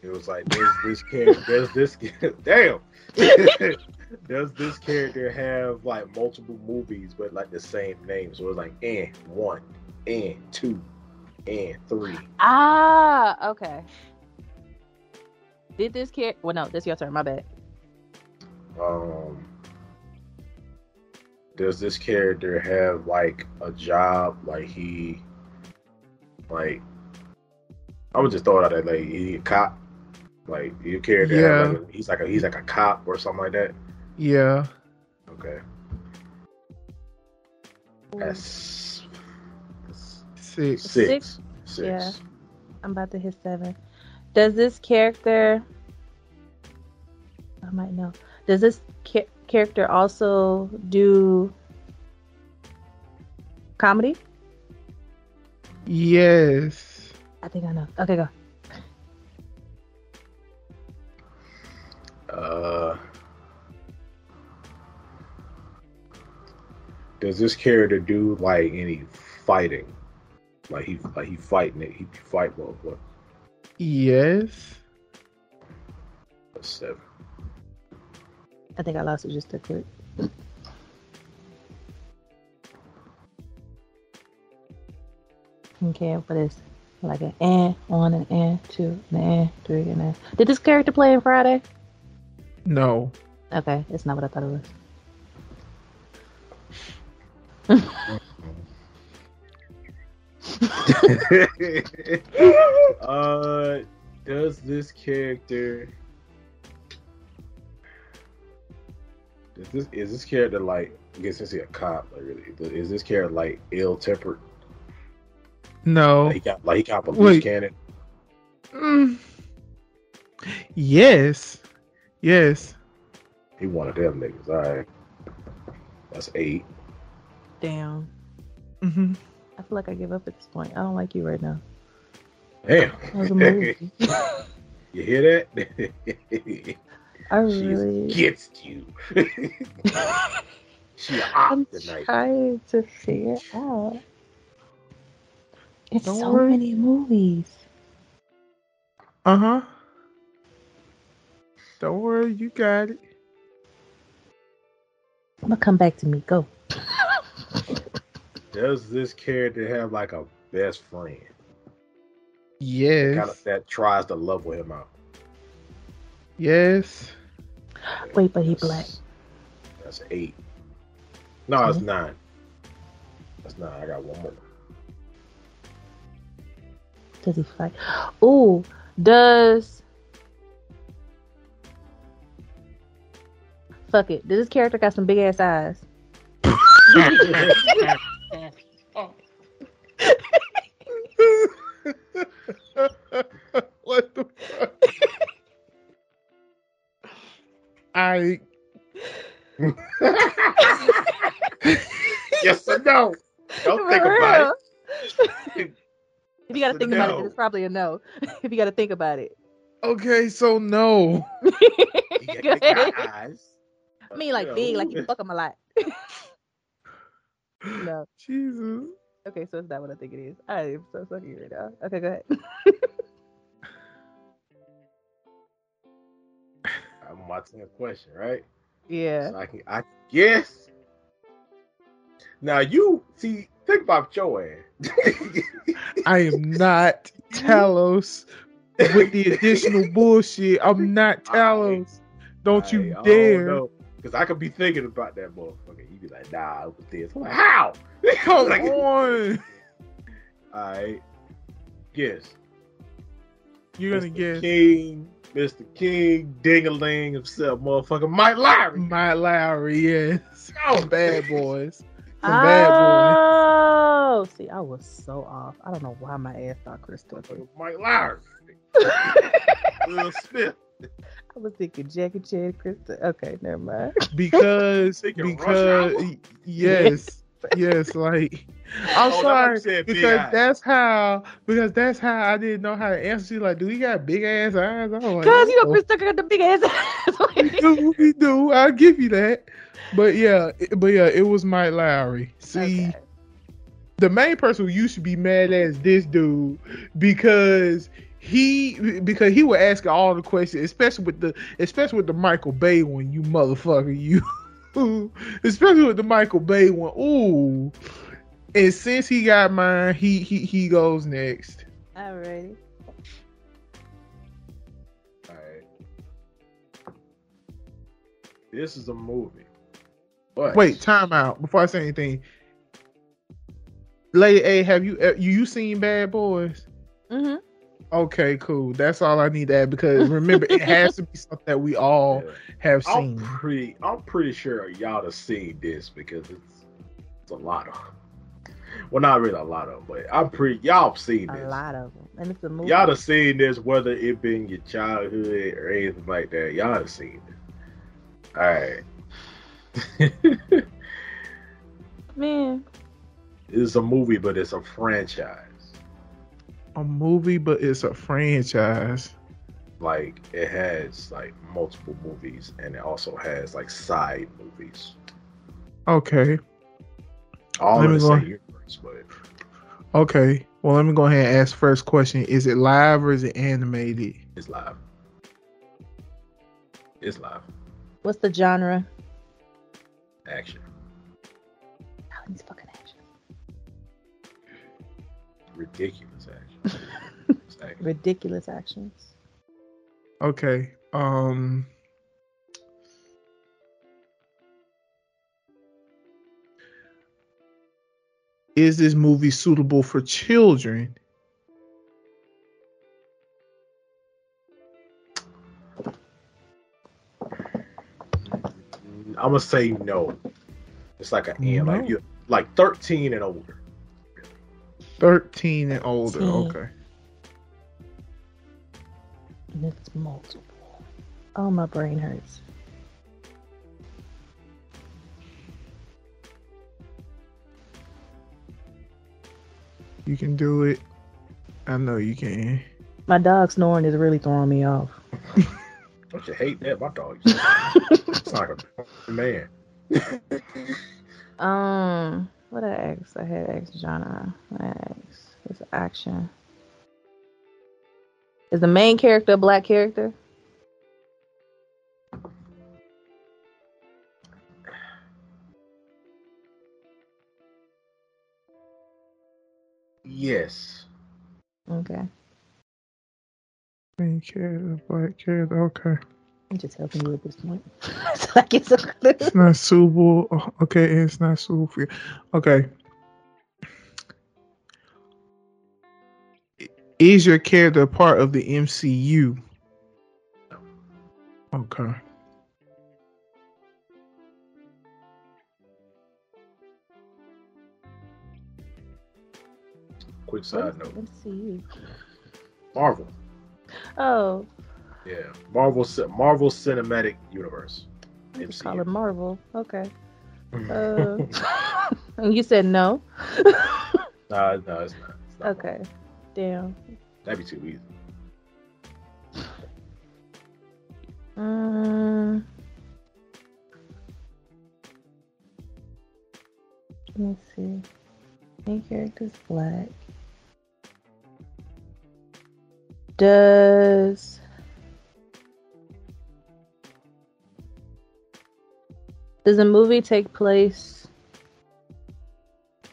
It was like does this character? Does this kid. damn? does this character have like multiple movies but like the same name? So it's like and one, and two, and three. Ah, okay. Did this character? Well, no, this your turn. My bad. Um, does this character have like a job? Like he, like, I would just throw it out there. Like he a cop. Like your character, have, Yeah. like, he's like a he's like a cop or something like that. Yeah. Okay, that's, that's Six. six. Six? Six. Yeah. I'm about to hit seven. Does this character? I might know. Does this ca- character also do comedy? Yes. I think I know. Okay, go. Uh, does this character do like any fighting? Like he like he fighting it. He fight well. What? Yes. That's seven. I think I lost it just a quick. Okay, for this, like an and one and and two and and three and and. Did this character play in Friday? No. Okay, it's not what I thought it was. uh, does this character? Is this is this character like? I guess since he a cop, like really, is this character like ill tempered? No. Like he got like he got a Wait. loose cannon. Mm. Yes. Yes. He one of them niggas. All right, that's eight. Damn. hmm I feel like I give up at this point. I don't like you right now. Damn. That was a movie. you hear that? I She's really. against you. she I'm off tonight. trying to figure out. It's Don't so worry. many movies. Uh huh. Don't worry, you got it. I'm gonna come back to me. Go. Does this character have like a best friend? Yes. Kind of that tries to level him out. Yes. Wait, but he black. That's eight. No, it's Mhm. nine. That's nine. I got one more. Does he fight? Oh, does. Fuck it. Does this character got some big ass eyes? what the fuck? I yes or no? Don't think For about it. If you gotta think about it, then it's probably a no. if you gotta think about it. okay, so no. He got, Go got eyes. I mean, like You big, like you fuck him a lot. No. Jesus. Okay, so it's not what I think it is. I am so fucking right now. Okay, go ahead. I'm watching a question, right? yeah. So I can I guess. Now you see, think about your ass. I am not Talos with the additional bullshit. I'm not Talos. Don't you dare. Because I could be thinking about that motherfucker. You be like, nah, with this. I'm like, how? Come Like- on. Alright. Guess. You're gonna Mr. guess King, Mr. King, Dingaling himself, motherfucker, Mike Lowrey. Mike Lowrey, yes. Oh, From Bad Boys. From Bad Boys. Oh, see, I was so off. I don't know why my ass thought Chris Tucker. Motherfucker, Mike Lowrey. Will Smith. I was thinking Jackie Chan, Chris. Tucker. Okay, never mind. Because because yes. Yes, like I'm Oh, sorry you said, because eyes. that's how because that's how I didn't know how to answer. She's like, "Do he got big ass eyes?" I was like, Cause you know "Oh." Chris Tucker got the big ass. ass. we do, we do. I'll give you that. But yeah, but yeah, it was Mike Lowrey. See, Okay. the main person who you should be mad at is this dude because he because he would ask all the questions, especially with the especially with the Michael Bay one, you motherfucker, you. especially with the Michael Bay one. Ooh. And since he got mine, he he he goes next. Alrighty. Alright. This is a movie. But Wait, time out before I say anything. Lady A, have you you, you seen Bad Boys? Mm-hmm. Okay, cool. That's all I need to add because remember it has to be something that we all Yeah. have I'm pretty I'm pretty sure y'all have seen this because it's it's a lot of well not really a lot of but I'm pretty y'all have seen A lot of them, and it's a movie. Y'all have seen this whether it been your childhood or anything like that. Y'all have seen it. Alright. Man, it's a movie but it's a franchise. A movie, but it's a franchise. like it has like multiple movies and it also has like side movies. Okay. All Let in me the go- same universe, but Okay. Well, let me go ahead and ask first question. Is it live or is it animated? it's live. It's live. What's the genre? Action. Alan's fucking action. Ridiculous action. Ridiculous actions. Okay. Um Is this movie suitable for children? I'm gonna say no. It's like an end, No. like you like 13 and older. 13 and older. Teen. Okay. And it's multiple. Oh, my brain hurts. You can do it. I know you can. My dog snoring is really throwing me off. Don't you hate that? My dog. it's like a man. Um, what I asked? I had X genre. I asked. It's action. Is the main character a black character? Yes. Okay. Main character, black character. Okay. I'm just helping you at this point. so I get some clue. It's not suitable. Oh, Okay, it's not suitable for you. Okay. Is your character part of the MCU? Okay. Quick What side is note. MCU? Marvel. Oh, Yeah. Marvel. Marvel Cinematic Universe. I just MCU. call it Marvel. Okay. Uh, and you said no. nah, no, it's not. It's not Okay. Damn. That'd be too easy. Um, let me see. Main character's black. Does does the movie take place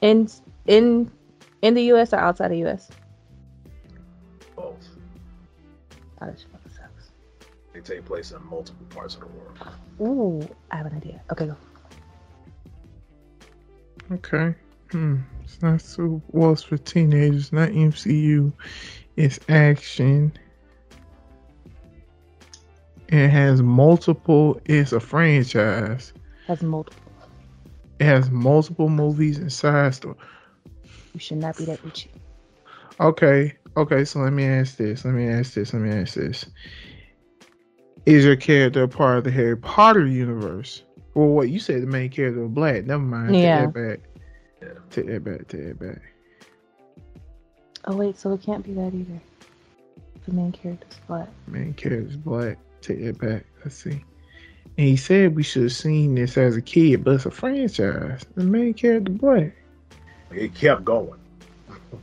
in in in the U.S. or outside the U.S.? Both. Oh, this fucking sucks. They take place in multiple parts of the world. Ooh, I have an idea. Okay, go. Okay. Hmm. It's not so well. It's for teenagers, not MCU. It's action. It has multiple. It's a franchise. Has multiple. It has multiple movies and side story. You should not be that bitchy. Okay. Okay. So let me ask this. Let me ask this. Let me ask this. Is your character a part of the Harry Potter universe? Well, what you said the main character was black. Never mind. Yeah. Take that back. Take that back. Take that back. Oh wait, so it can't be that either. The main character's black. Main character's black. Take that back. Let's see. And he said we should have seen this as a kid, but it's a franchise. The main character black. It kept going.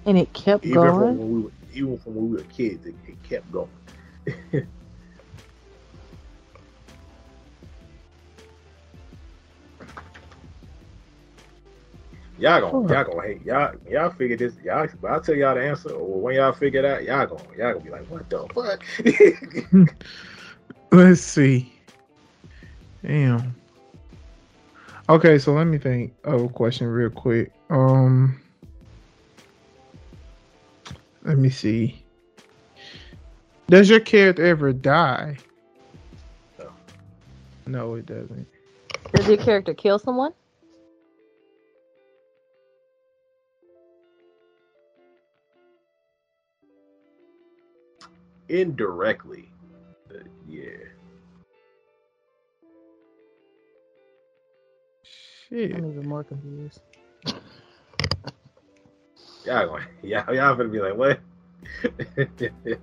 And it kept Even from going. when we were, even from when we were kids, it, it kept going. y'all gonna, y'all gonna hate y'all. Y'all figure this. Y'all, but I'll tell y'all the answer. Or when y'all figure it out, y'all gonna, y'all gonna be like, what the fuck? Let's see. Damn. Okay, so let me think of a question real quick. Um let me see. Does your character ever die? No. No, it doesn't. Does your character kill someone? Indirectly, uh, yeah. Shit. I'm even more confused. Y'all gonna, y'all, y'all gonna be like, what?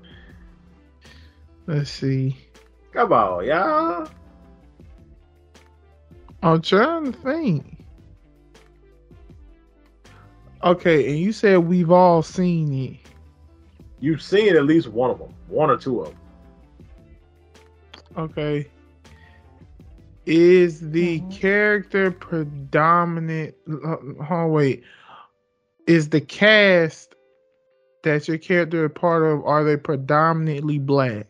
Let's see. Come on, y'all. I'm trying to think. Okay, and you said we've all seen it. You've seen at least one of them, one or two of them. Okay. Is the Mhm. character predominant? Oh wait, is the cast that your character is part of? Are they predominantly black?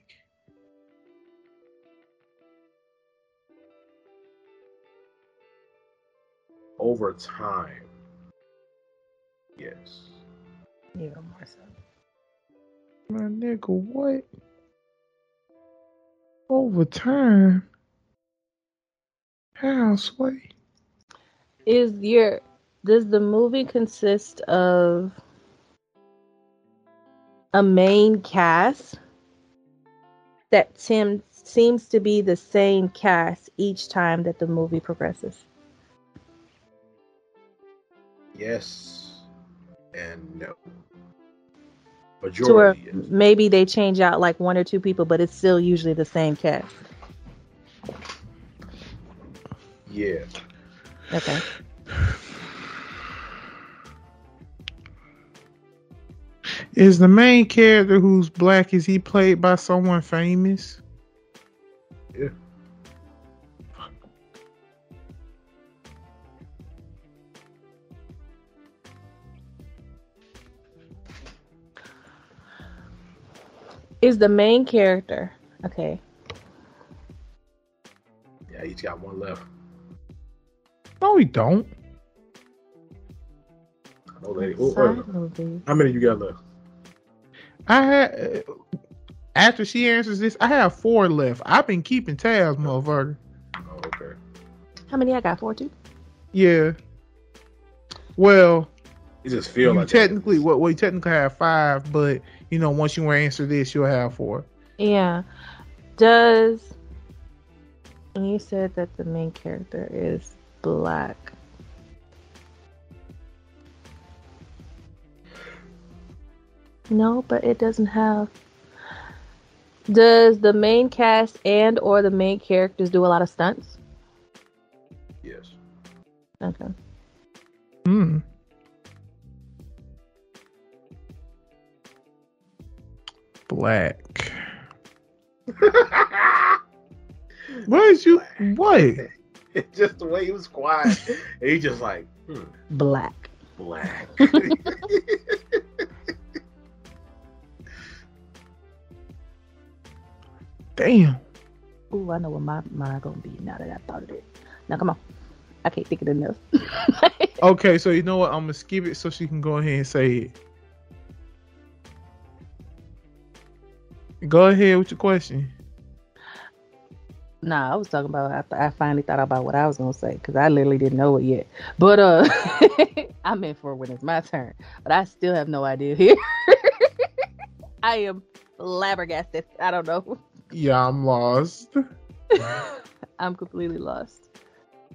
Over time. Yes. Yeah, more so. My nigga, what? Over time. How sway? Is your does the movie consist of a main cast that Tim seems to be the same cast each time that the movie progresses? Yes. And no. To Majority is. maybe they change out like one or two people, but it's still usually the same cast. Yeah. Okay. Is the main character who's black? Is he played by someone famous? Yeah. Is the main character okay? Yeah, he's got one left. No, we don't. I know. Who, who- how many you got left? I had uh, after she answers this, I have four left. I've been keeping tabs, motherfucker. Oh, okay. How many I got? Four, two. Yeah. Well, You just feel you like technically, well, well, you technically have five, but you know, once you answer this, you'll have four. Yeah. Does and you said that the main character is black. No, but it doesn't have Does the main cast and or the main characters do a lot of stunts? Yes. Okay. Hmm. Black. What is you? What? just the way he was quiet. and he just like, hmm, Black. black. Damn. Ooh, I know what my mine gonna be now that I thought of it. Now come on. I can't think of it enough. Okay, so you know what? I'm gonna skip it so she can go ahead and say it. Go ahead with your question. Nah, I was talking about. I, I finally thought about what I was gonna say because I literally didn't know it yet. But uh, I meant for when it's my turn. But I still have no idea here. I am flabbergasted. I don't know. Yeah, I'm lost. I'm completely lost.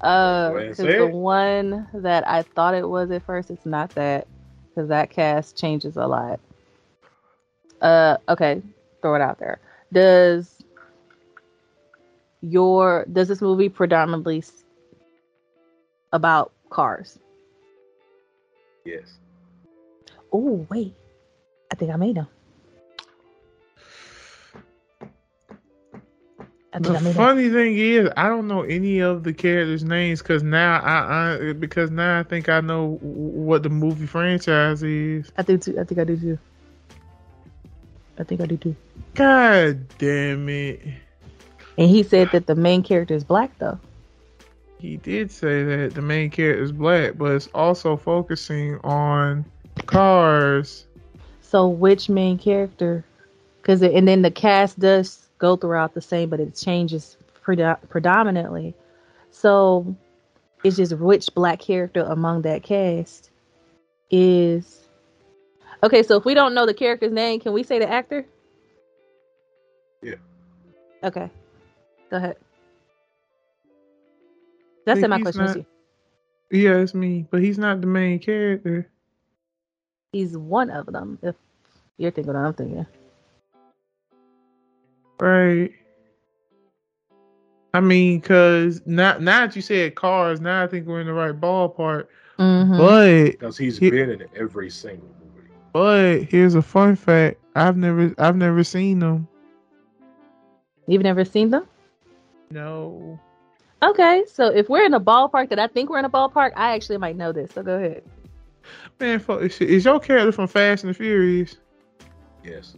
Uh, Go ahead and 'cause say the one that I thought it was at first, it's not that because that cast changes a lot. Uh, okay, throw it out there. Does your does this movie predominantly about cars? yes. Oh wait, I think I made them. I think I The them. funny thing is, I don't know any of the characters' names because now I, I because now I think I know what the movie franchise is. I think too, I think I do too. I think I do too. God damn it! And he said that the main character is black though. He did say that the main character is black, but it's also focusing on cars. So which main character? Because and then the cast does go throughout the same, but it changes predo- predominantly. So it's just which black character among that cast is okay. So if we don't know the character's name, can we say the actor? Yeah. Okay. Go ahead. That's Think in my question. not- too. Yeah, it's me, but he's not the main character. He's one of them. If you're thinking what I'm thinking. Right. I mean, cause now now that you said cars, now I think we're in the right ballpark. Mhm. But Because he's He- been in every single movie. but here's a fun fact: I've never I've never seen them. You've never seen them? No. Okay, so if we're in a ballpark that I think we're in a ballpark, I actually might know this. So go ahead. Man, fuck this shit. Is your character from Fast and the Furious? Yes.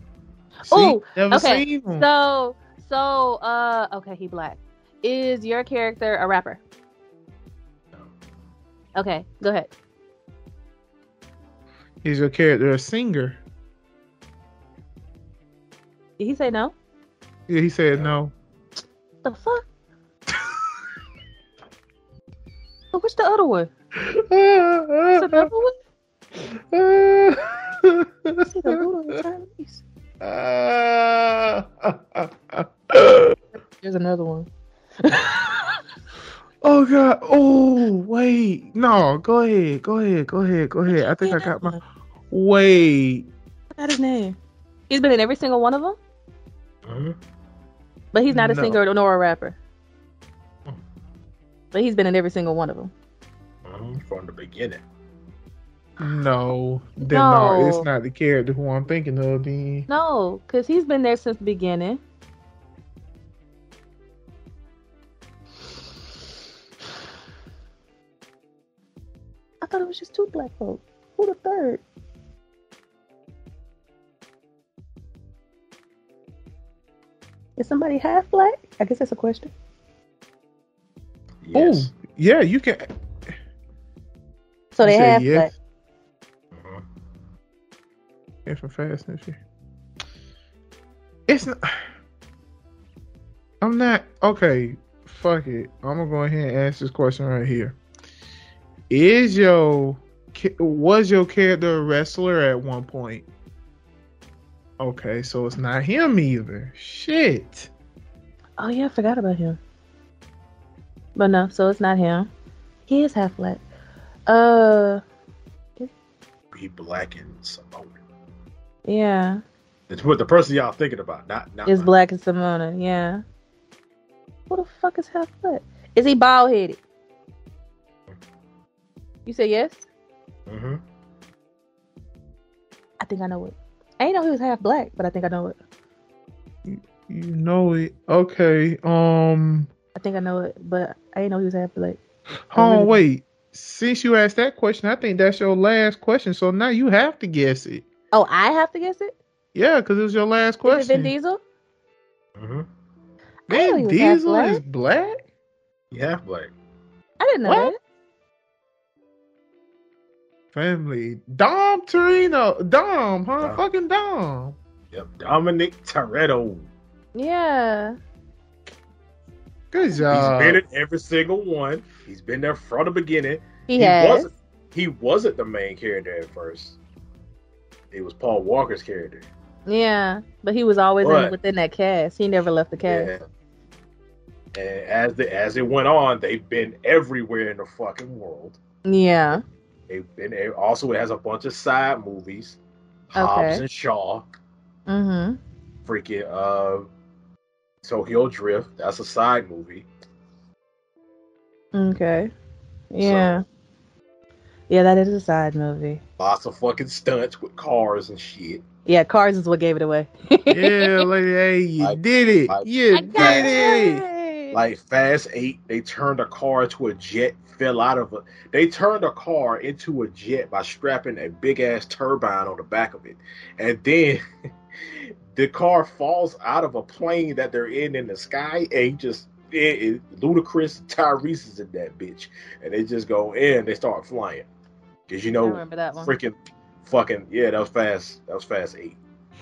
Oh, okay, seen him. So, so, uh, okay, he black. Is your character a rapper? No. Okay, go ahead. Is your character a singer? Did he say no? Yeah, he said no. The fuck? So what's the other one? What's the other one? Is he the Buddha or Chinese? There's another one. oh god. Oh wait. No, go ahead. Go ahead. Go ahead. Go ahead. I think I got my wait. What's his name? He's been in every single one of them, Mhm. But he's not a No. singer nor a rapper. But he's been in every single one of them. Mhm. From the beginning. No. Then no. No. it's not the character who I'm thinking of then. No, because he's been there since the beginning. I thought it was just two black folks. Who the third? Is somebody half black? I guess that's a question. Yes. Oh, yeah, you can So they You said half yes? black. Mhm. Yeah, from Fast and Furious. It's not. I'm not okay. Fuck it. I'm gonna go ahead and ask this question right here. Is your was your character a wrestler at one point? Okay, so it's not him either. Shit. Oh yeah, I forgot about him. But no, so it's not him. He is half black. Uh, He black and Samoan. yeah, It's what the person y'all thinking about, not not is black and Samoan. Yeah. Who the fuck is half black? Is he bald headed? You say yes? hmm I think I know it. I didn't know he was half black, but I think I know it. You know it. Okay. Um. I think I know it, but I didn't know he was half black. Oh really- wait. Since you asked that question, I think that's your last question. So now you have to guess it. Oh, I have to guess it. Yeah, because it was your last Is it question. Vin Diesel? hmm I Vin he was half Diesel black. is black. He half black. I didn't know What? that. Family. Dom Toretto. Dom, huh? Dom. Fucking Dom. Yep. Dominic Toretto. Yeah. Good job. He's been in every single one. He's been there from the beginning. He, has. wasn't he wasn't the main character at first. It was Paul Walker's character. Yeah, but he was always in, within that cast. He never left the cast. Yeah. And as the as it went on, they've been everywhere in the fucking world. Yeah. Been also it has a bunch of side movies. Hobbs Okay. and Shaw, Mm-hmm. freaking uh Tokyo Drift. That's a side movie. Okay. Yeah. Yeah, that is a side movie. Lots of fucking stunts with cars and shit. Yeah, Cars is what gave it away. yeah, like, hey, you Like- did it. like- you I did it. it. Like Fast Eight, they turned a car to a jet, fell out of a. They turned a car into a jet by strapping a big ass turbine on the back of it, and then the car falls out of a plane that they're in in the sky, and just it, it, and Tyrese is in that bitch, and they just go in, they start flying, because you know, remember that one. freaking, fucking yeah, that was fast, that was Fast Eight,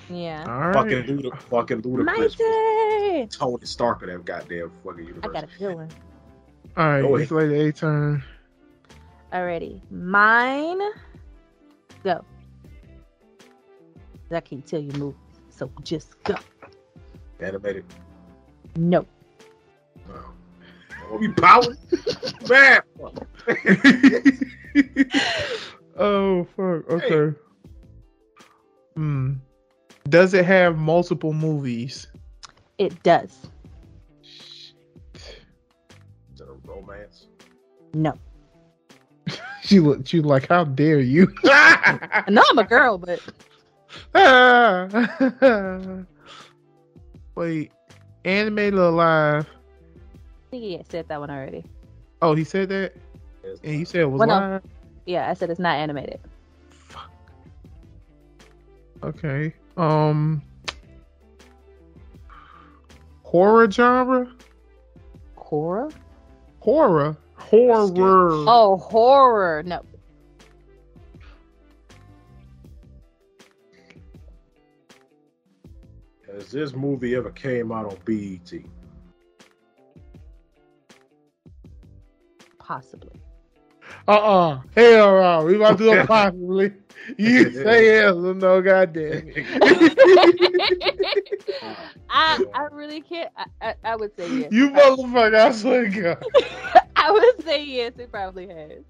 Yeah. All right. fucking Luda, fucking Ludacris, was Mighty. Tony Stark of that goddamn fucking universe. I got a good one. All right, Go it's Lady A turn. Alrighty. Mine. Go. I can't tell you move. So just go. Animated. No. No. Oh, we power, man. oh fuck. Okay. Hmm. Does it have multiple movies? It does. Is it a romance? No. She look. She like, how dare you? I know I'm a girl, but Wait, animated or live? I think he said that one already. Oh, he said that, It's and he said it was Well, no. live. Yeah, I said it's not animated. Fuck. Okay. Um. Horror genre. Horror? Horror. Horror. Oh, horror. No. Has this movie ever came out on BET? Possibly. Uh-uh. Hell no. We about to do it possibly. You say yes or no, goddamn it. I I really can't. I, I, I would say yes. you motherfucker, I swear to God. I would say yes. It probably has.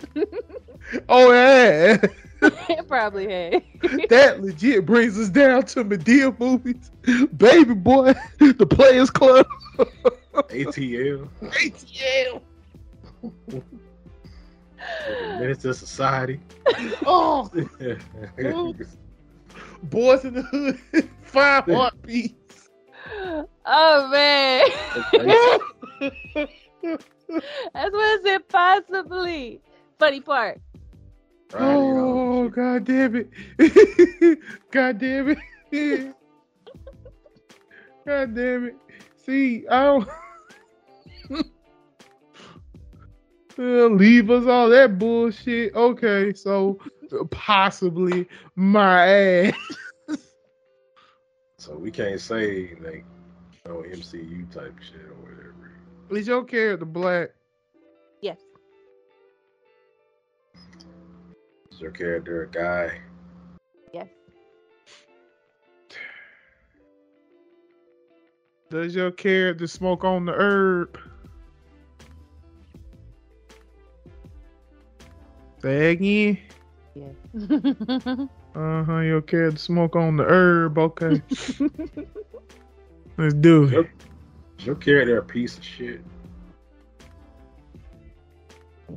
Oh, yeah. it probably has. that legit brings us down to Madea movies. Baby boy, the Players Club. ATL, ATL. Menace to Society. Oh, Boys in the Hood. Five heartbeats. Oh man, that's what I said. Possibly. Funny part. oh, god damn it. god damn it. god damn it. See, I don't. Uh, leave us all that bullshit. Okay, so possibly my ass. So we can't say like no MCU type shit or whatever. Is your character black? Yes. Is your character a guy? Yes. Does your character smoke on the herb? Say again. Yes. Uh huh. Your character smoke on the herb. Okay. Let's do it. Yep. Is your character a piece of shit?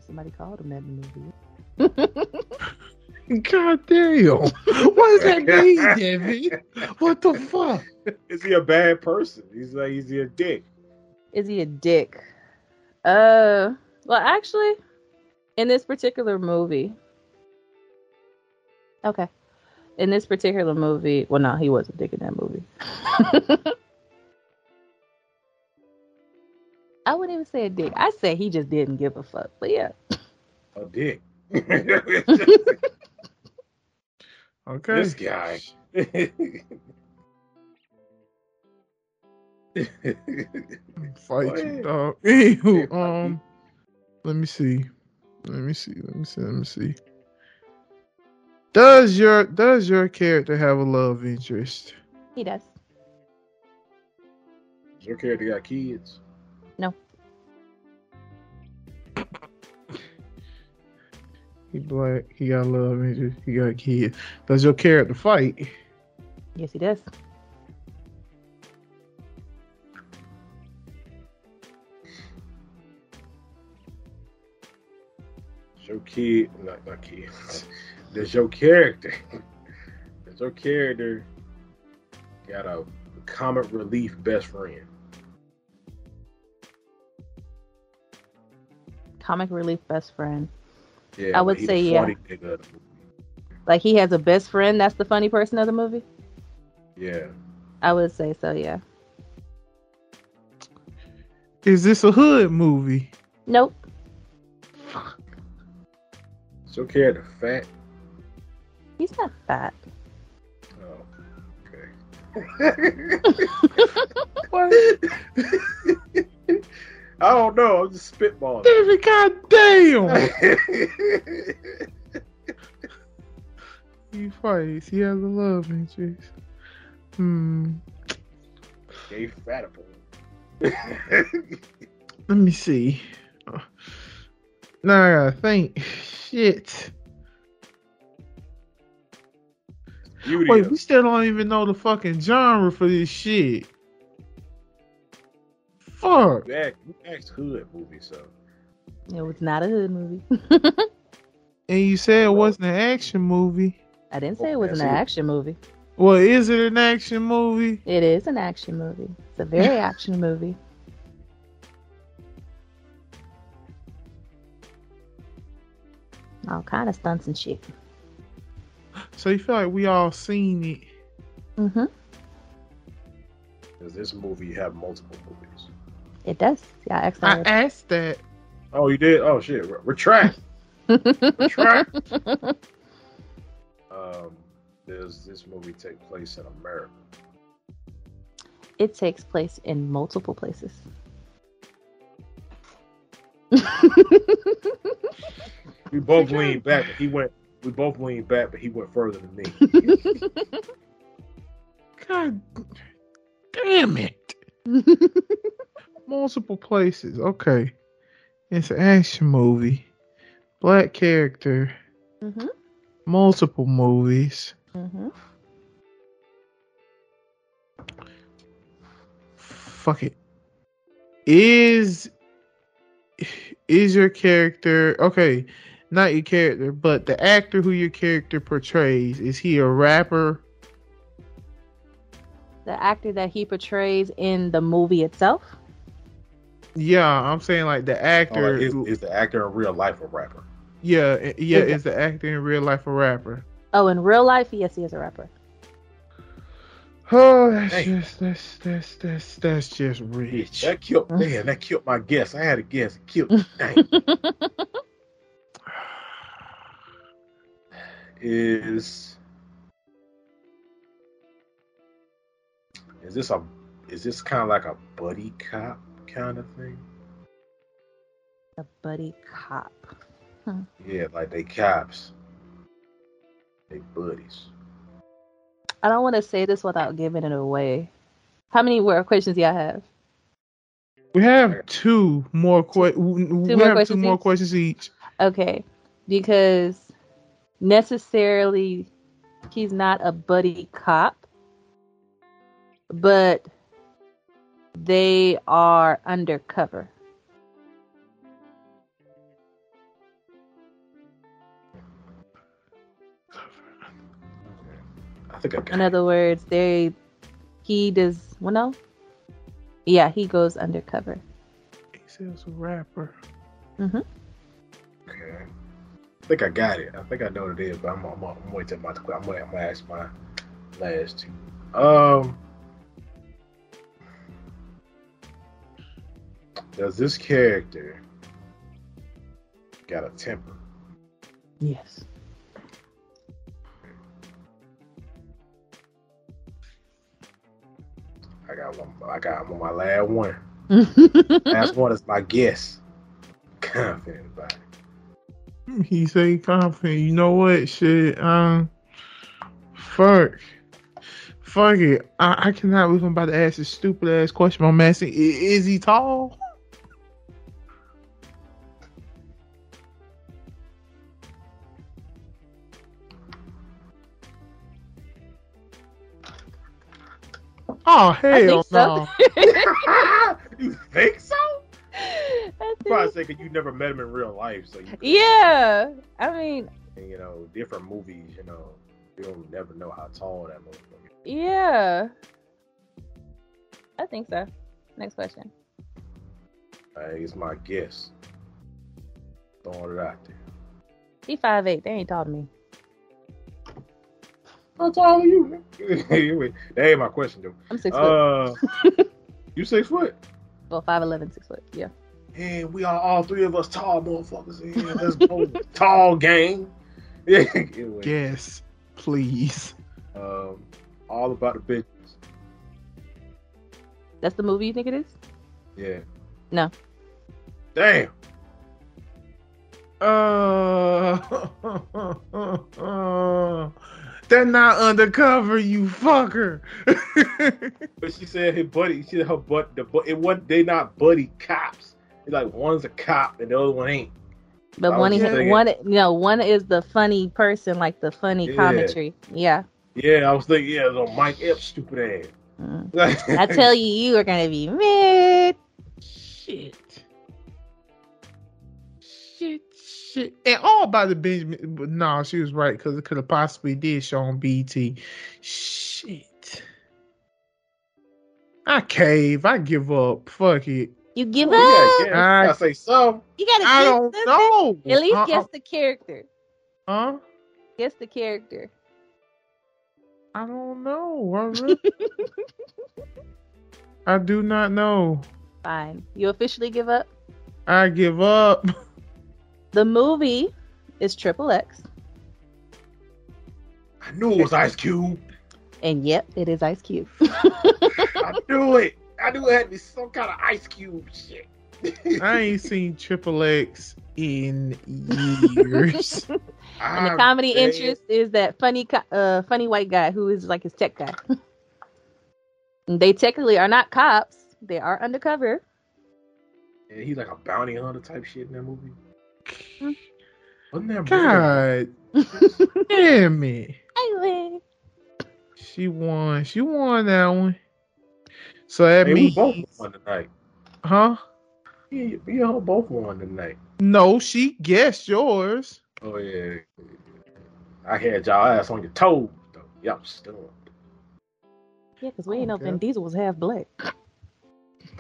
Somebody called him that in the movie. God damn. What does that mean, Devin? What the fuck? Is he a bad person? He's like he's a dick. Is he a dick? Uh, well, actually, in this particular movie, okay, in this particular movie, well, no, he wasn't a dick in that movie. I wouldn't even say a dick. I say he just didn't give a fuck. But yeah, A dick. Okay. this guy. Fight Go you, ahead. dog. Anywho, um, let me see. Let me see. Let me see. Let me see. Does your does your character have a love interest? he does. your character got kids. No. He black. He got love interest. He got kids. Does your character fight? Yes, he does. Kid, not not kid. Does your character? Does your character got a comic relief best friend? Comic relief best friend. Yeah, I would say yeah. funny nigga of the movie. Like he has a best friend. That's the funny person of the movie. Yeah. I would say so. Yeah. Is this a hood movie? Nope. Is your the fat? He's not fat. Oh, okay. What? I don't know. I'm just spitballing. David, god damn! He fights. He has a love interest. Hmm. Gay fat boy. Let me see. Now I gotta think. Shit. Beauty. Wait, we still don't even know the fucking genre for this shit. fuck? You asked, you asked hood movie, so It was not a hood movie. And you said it wasn't an action movie. I didn't say it Oh, was an action movie. Well, is it an action movie? It is an action movie. It's a very action movie. All kind of stunts and shit. So you feel like we all seen it? Mm hmm does this movie have multiple movies? It does. Yeah, I asked that. Oh, you did? Oh shit! Re- retract. retract. Um, does this movie take place in America? it takes place in multiple places. We both leaned back, but he went. We both leaned back, but he went further than me. God damn it. Multiple places. Okay. It's an action movie. Black character. hmm Multiple movies. hmm Fuck it. Is is your character okay? Not your character, but the actor who your character portrays. Is he a rapper? The actor that he portrays in the movie itself. Yeah, I'm saying like the Oh, actor. like, is, is the actor in real life a rapper? yeah, yeah. Is- Is the actor in real life a rapper? Oh, in real life, yes, he is a rapper. Oh, that's Hey. just that's that's that's that's just rich. That killed. Man, that killed my guess. I had a guess. It killed. Dang. Is is this a is this kind of like a buddy cop kind of thing? a buddy cop. Hmm. Yeah, like they cops, they buddies. I don't want to say this without giving it away. How many word questions do y'all have? We have two more que- we we more have two more each? questions each. Okay, because necessarily he's not a buddy cop, but they are undercover. I think I got In other words, they he does well no. Yeah, he goes undercover. He says a rapper. hmm Okay. I think I got it. I think I know what it is, but I'm, I'm, I'm waiting my I'm gonna, I'm gonna ask my last two. Um, does this character got a temper? Yes. I got one. I got I'm my last one. Last one is my guess. Confident about it. He say confident. You know what? Shit. Um. Fuck. Fuck it. I, I cannot believe I'm about to ask this stupid ass question. I'm asking. i- Is he tall? Oh I hell think so. you think so? Probably say 'cause you never met him in real life, so you yeah, I mean, you know different movies. You know, you don't never know how tall that motherfucker. is. yeah. I think so. Next question. Uh, it's my guess. Throwing it out there. He five eight. They ain't tall to me. How tall are you? Anyway, that ain't my question though. I'm six foot. Uh, you six foot? Well, five eleven, six foot. Yeah. And we are all three of us tall motherfuckers in here. Let's go, tall gang. Yeah. anyway, Yes, please. um, all about the bitches. That's the movie you think it is? Yeah. No. Damn. Uh, they're not undercover, you fucker. But she said his buddy. She said her butt. The but it wasn't. They not buddy cops. It's like one's a cop and the other one ain't. But one, was is thinking- one, no, one is the funny person, like the funny Yeah. commentary. Yeah. Yeah, I was thinking. Yeah, it was on Mike Epps, stupid ass. Mm. I tell you, you are gonna be mad. shit. Shit, shit. And all about the Benjamin. But no, she was right because it could have possibly did show on BET. Shit. I cave. I give up. Fuck it. You give Oh, up. yeah, yeah. I, I- say so. You gotta I don't something. know. At least Uh, guess the character. uh, Huh? Guess the character. I don't know. I, really- I do not know. Fine. You officially give up. I give up. The movie is Triple X, I knew it was Ice Cube. and yep, it is Ice Cube. I knew it. I knew it had to be some kind of Ice Cube shit. I ain't seen Triple X in years. and the comedy man. interest is that funny, uh, funny white guy who is like his tech guy. They technically are not cops; they are undercover. And he's like a bounty hunter type shit in that movie. Hmm. Wasn't that? God damn it. I win. She won. She won that one. So that Hey, we means, both won tonight. huh? Yeah, we all both won tonight. No, she guessed yours. Oh yeah. I had y'all ass on your toes though. Y'all stunned. Yeah, because we ain't know Okay. Vin Diesel was half black.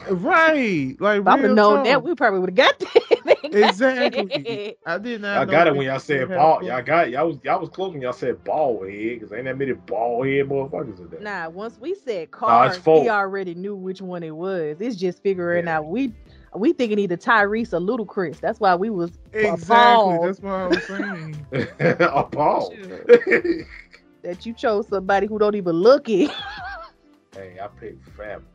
Right. Like If I would have known that, we probably would have got that. Exactly. I did not. Y'all got it when y'all said ball. a- Y'all got it. Y'all was y'all was close when y'all said ball head because ain't that many ball head motherfuckers in there. Nah, once we said Nah, cars, it's he already knew which one it was. It's just figuring Yeah. out. We we thinking either Tyrese or Ludacris. That's why we was Exactly. appalled That's what I was saying. a ball. That you chose somebody who don't even look it. hey, I picked family.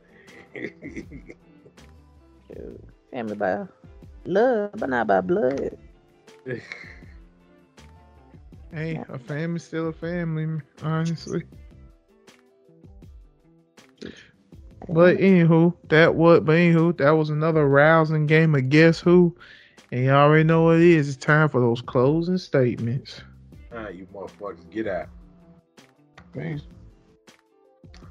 Family by love, but not by blood. Hey, a family's still a family, honestly. But anywho, that what? But anywho, that was another rousing game of Guess Who, and y'all already know what it is. It's time for those closing statements. Ah, you motherfuckers, get out. Peace.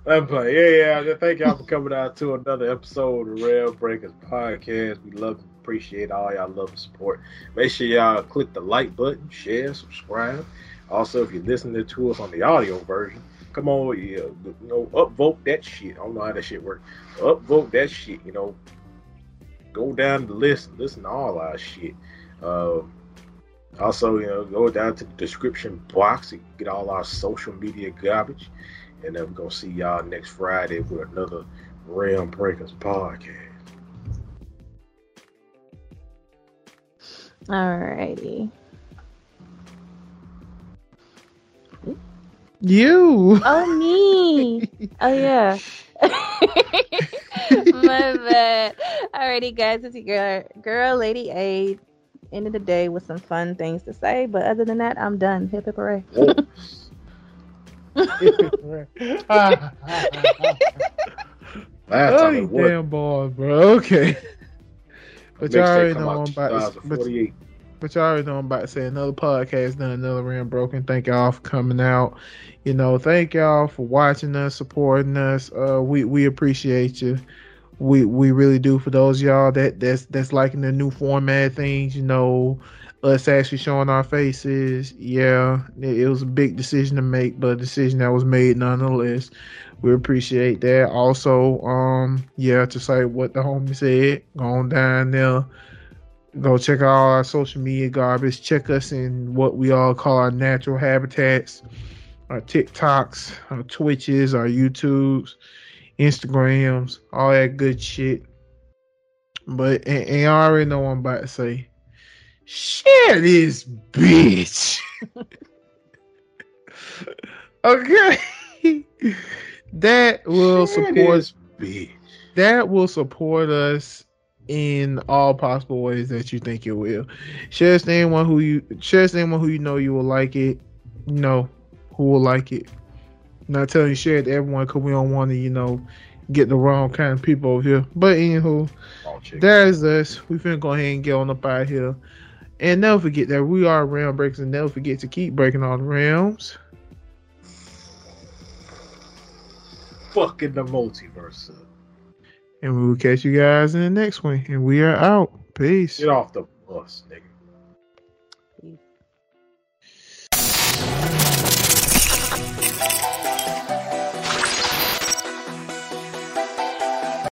I'm playing. Yeah, yeah. Thank y'all for coming out to another episode of Realm Breakers Podcast. We love and appreciate all y'all love and support. Make sure y'all click the like button, share, subscribe. Also, if you're listening to us on the audio version, come on, yeah, you know, upvote that shit. I don't know how that shit works. Upvote that shit. You know, go down the list, listen to all our shit. Uh, also, you know, go down to the description box and get all our social media garbage. And then we're going to see y'all next Friday with another Realm Breakers podcast. Alrighty. You. Oh me. oh yeah. My bad. Alrighty, guys, it's your girl, girl, Lady A. End of the day with some fun things to say, but other than that, I'm done. Hip hip hooray. Last oh, time you it damn balls, bro. Okay. But y'all already know I'm about to, but, 2048. but y'all already know I'm about to say another podcast done, another Realm Broken. Thank y'all for coming out. You know, thank y'all for watching us, supporting us. Uh, we we appreciate you. We we really do. For those of y'all that that's that's liking the new format things, you know, us actually showing our faces. Yeah, it, was a big decision to make, but a decision that was made nonetheless. We appreciate that. Also, um, yeah, to say what the homie said, go on down there, go check out all our social media garbage. Check us in what we all call our natural habitats, our TikToks, our Twitches, our YouTubes, Instagrams, all that good shit. But and, and I already know what I'm about to say. Share this bitch. okay. that will support This bitch. that will support us in all possible ways that you think it will. Share this to anyone who you share this to anyone who you know you will like it. You know who will like it. not telling you share it to everyone because we don't want to, you know, get the wrong kind of people over here. But anywho, that is us. We finna go ahead and get on up out here. And never forget that we are realm breakers and never forget to keep breaking all the realms. Fucking the multiverse. And we will catch you guys in the next one. And we are out. Peace. Get off the bus, nigga.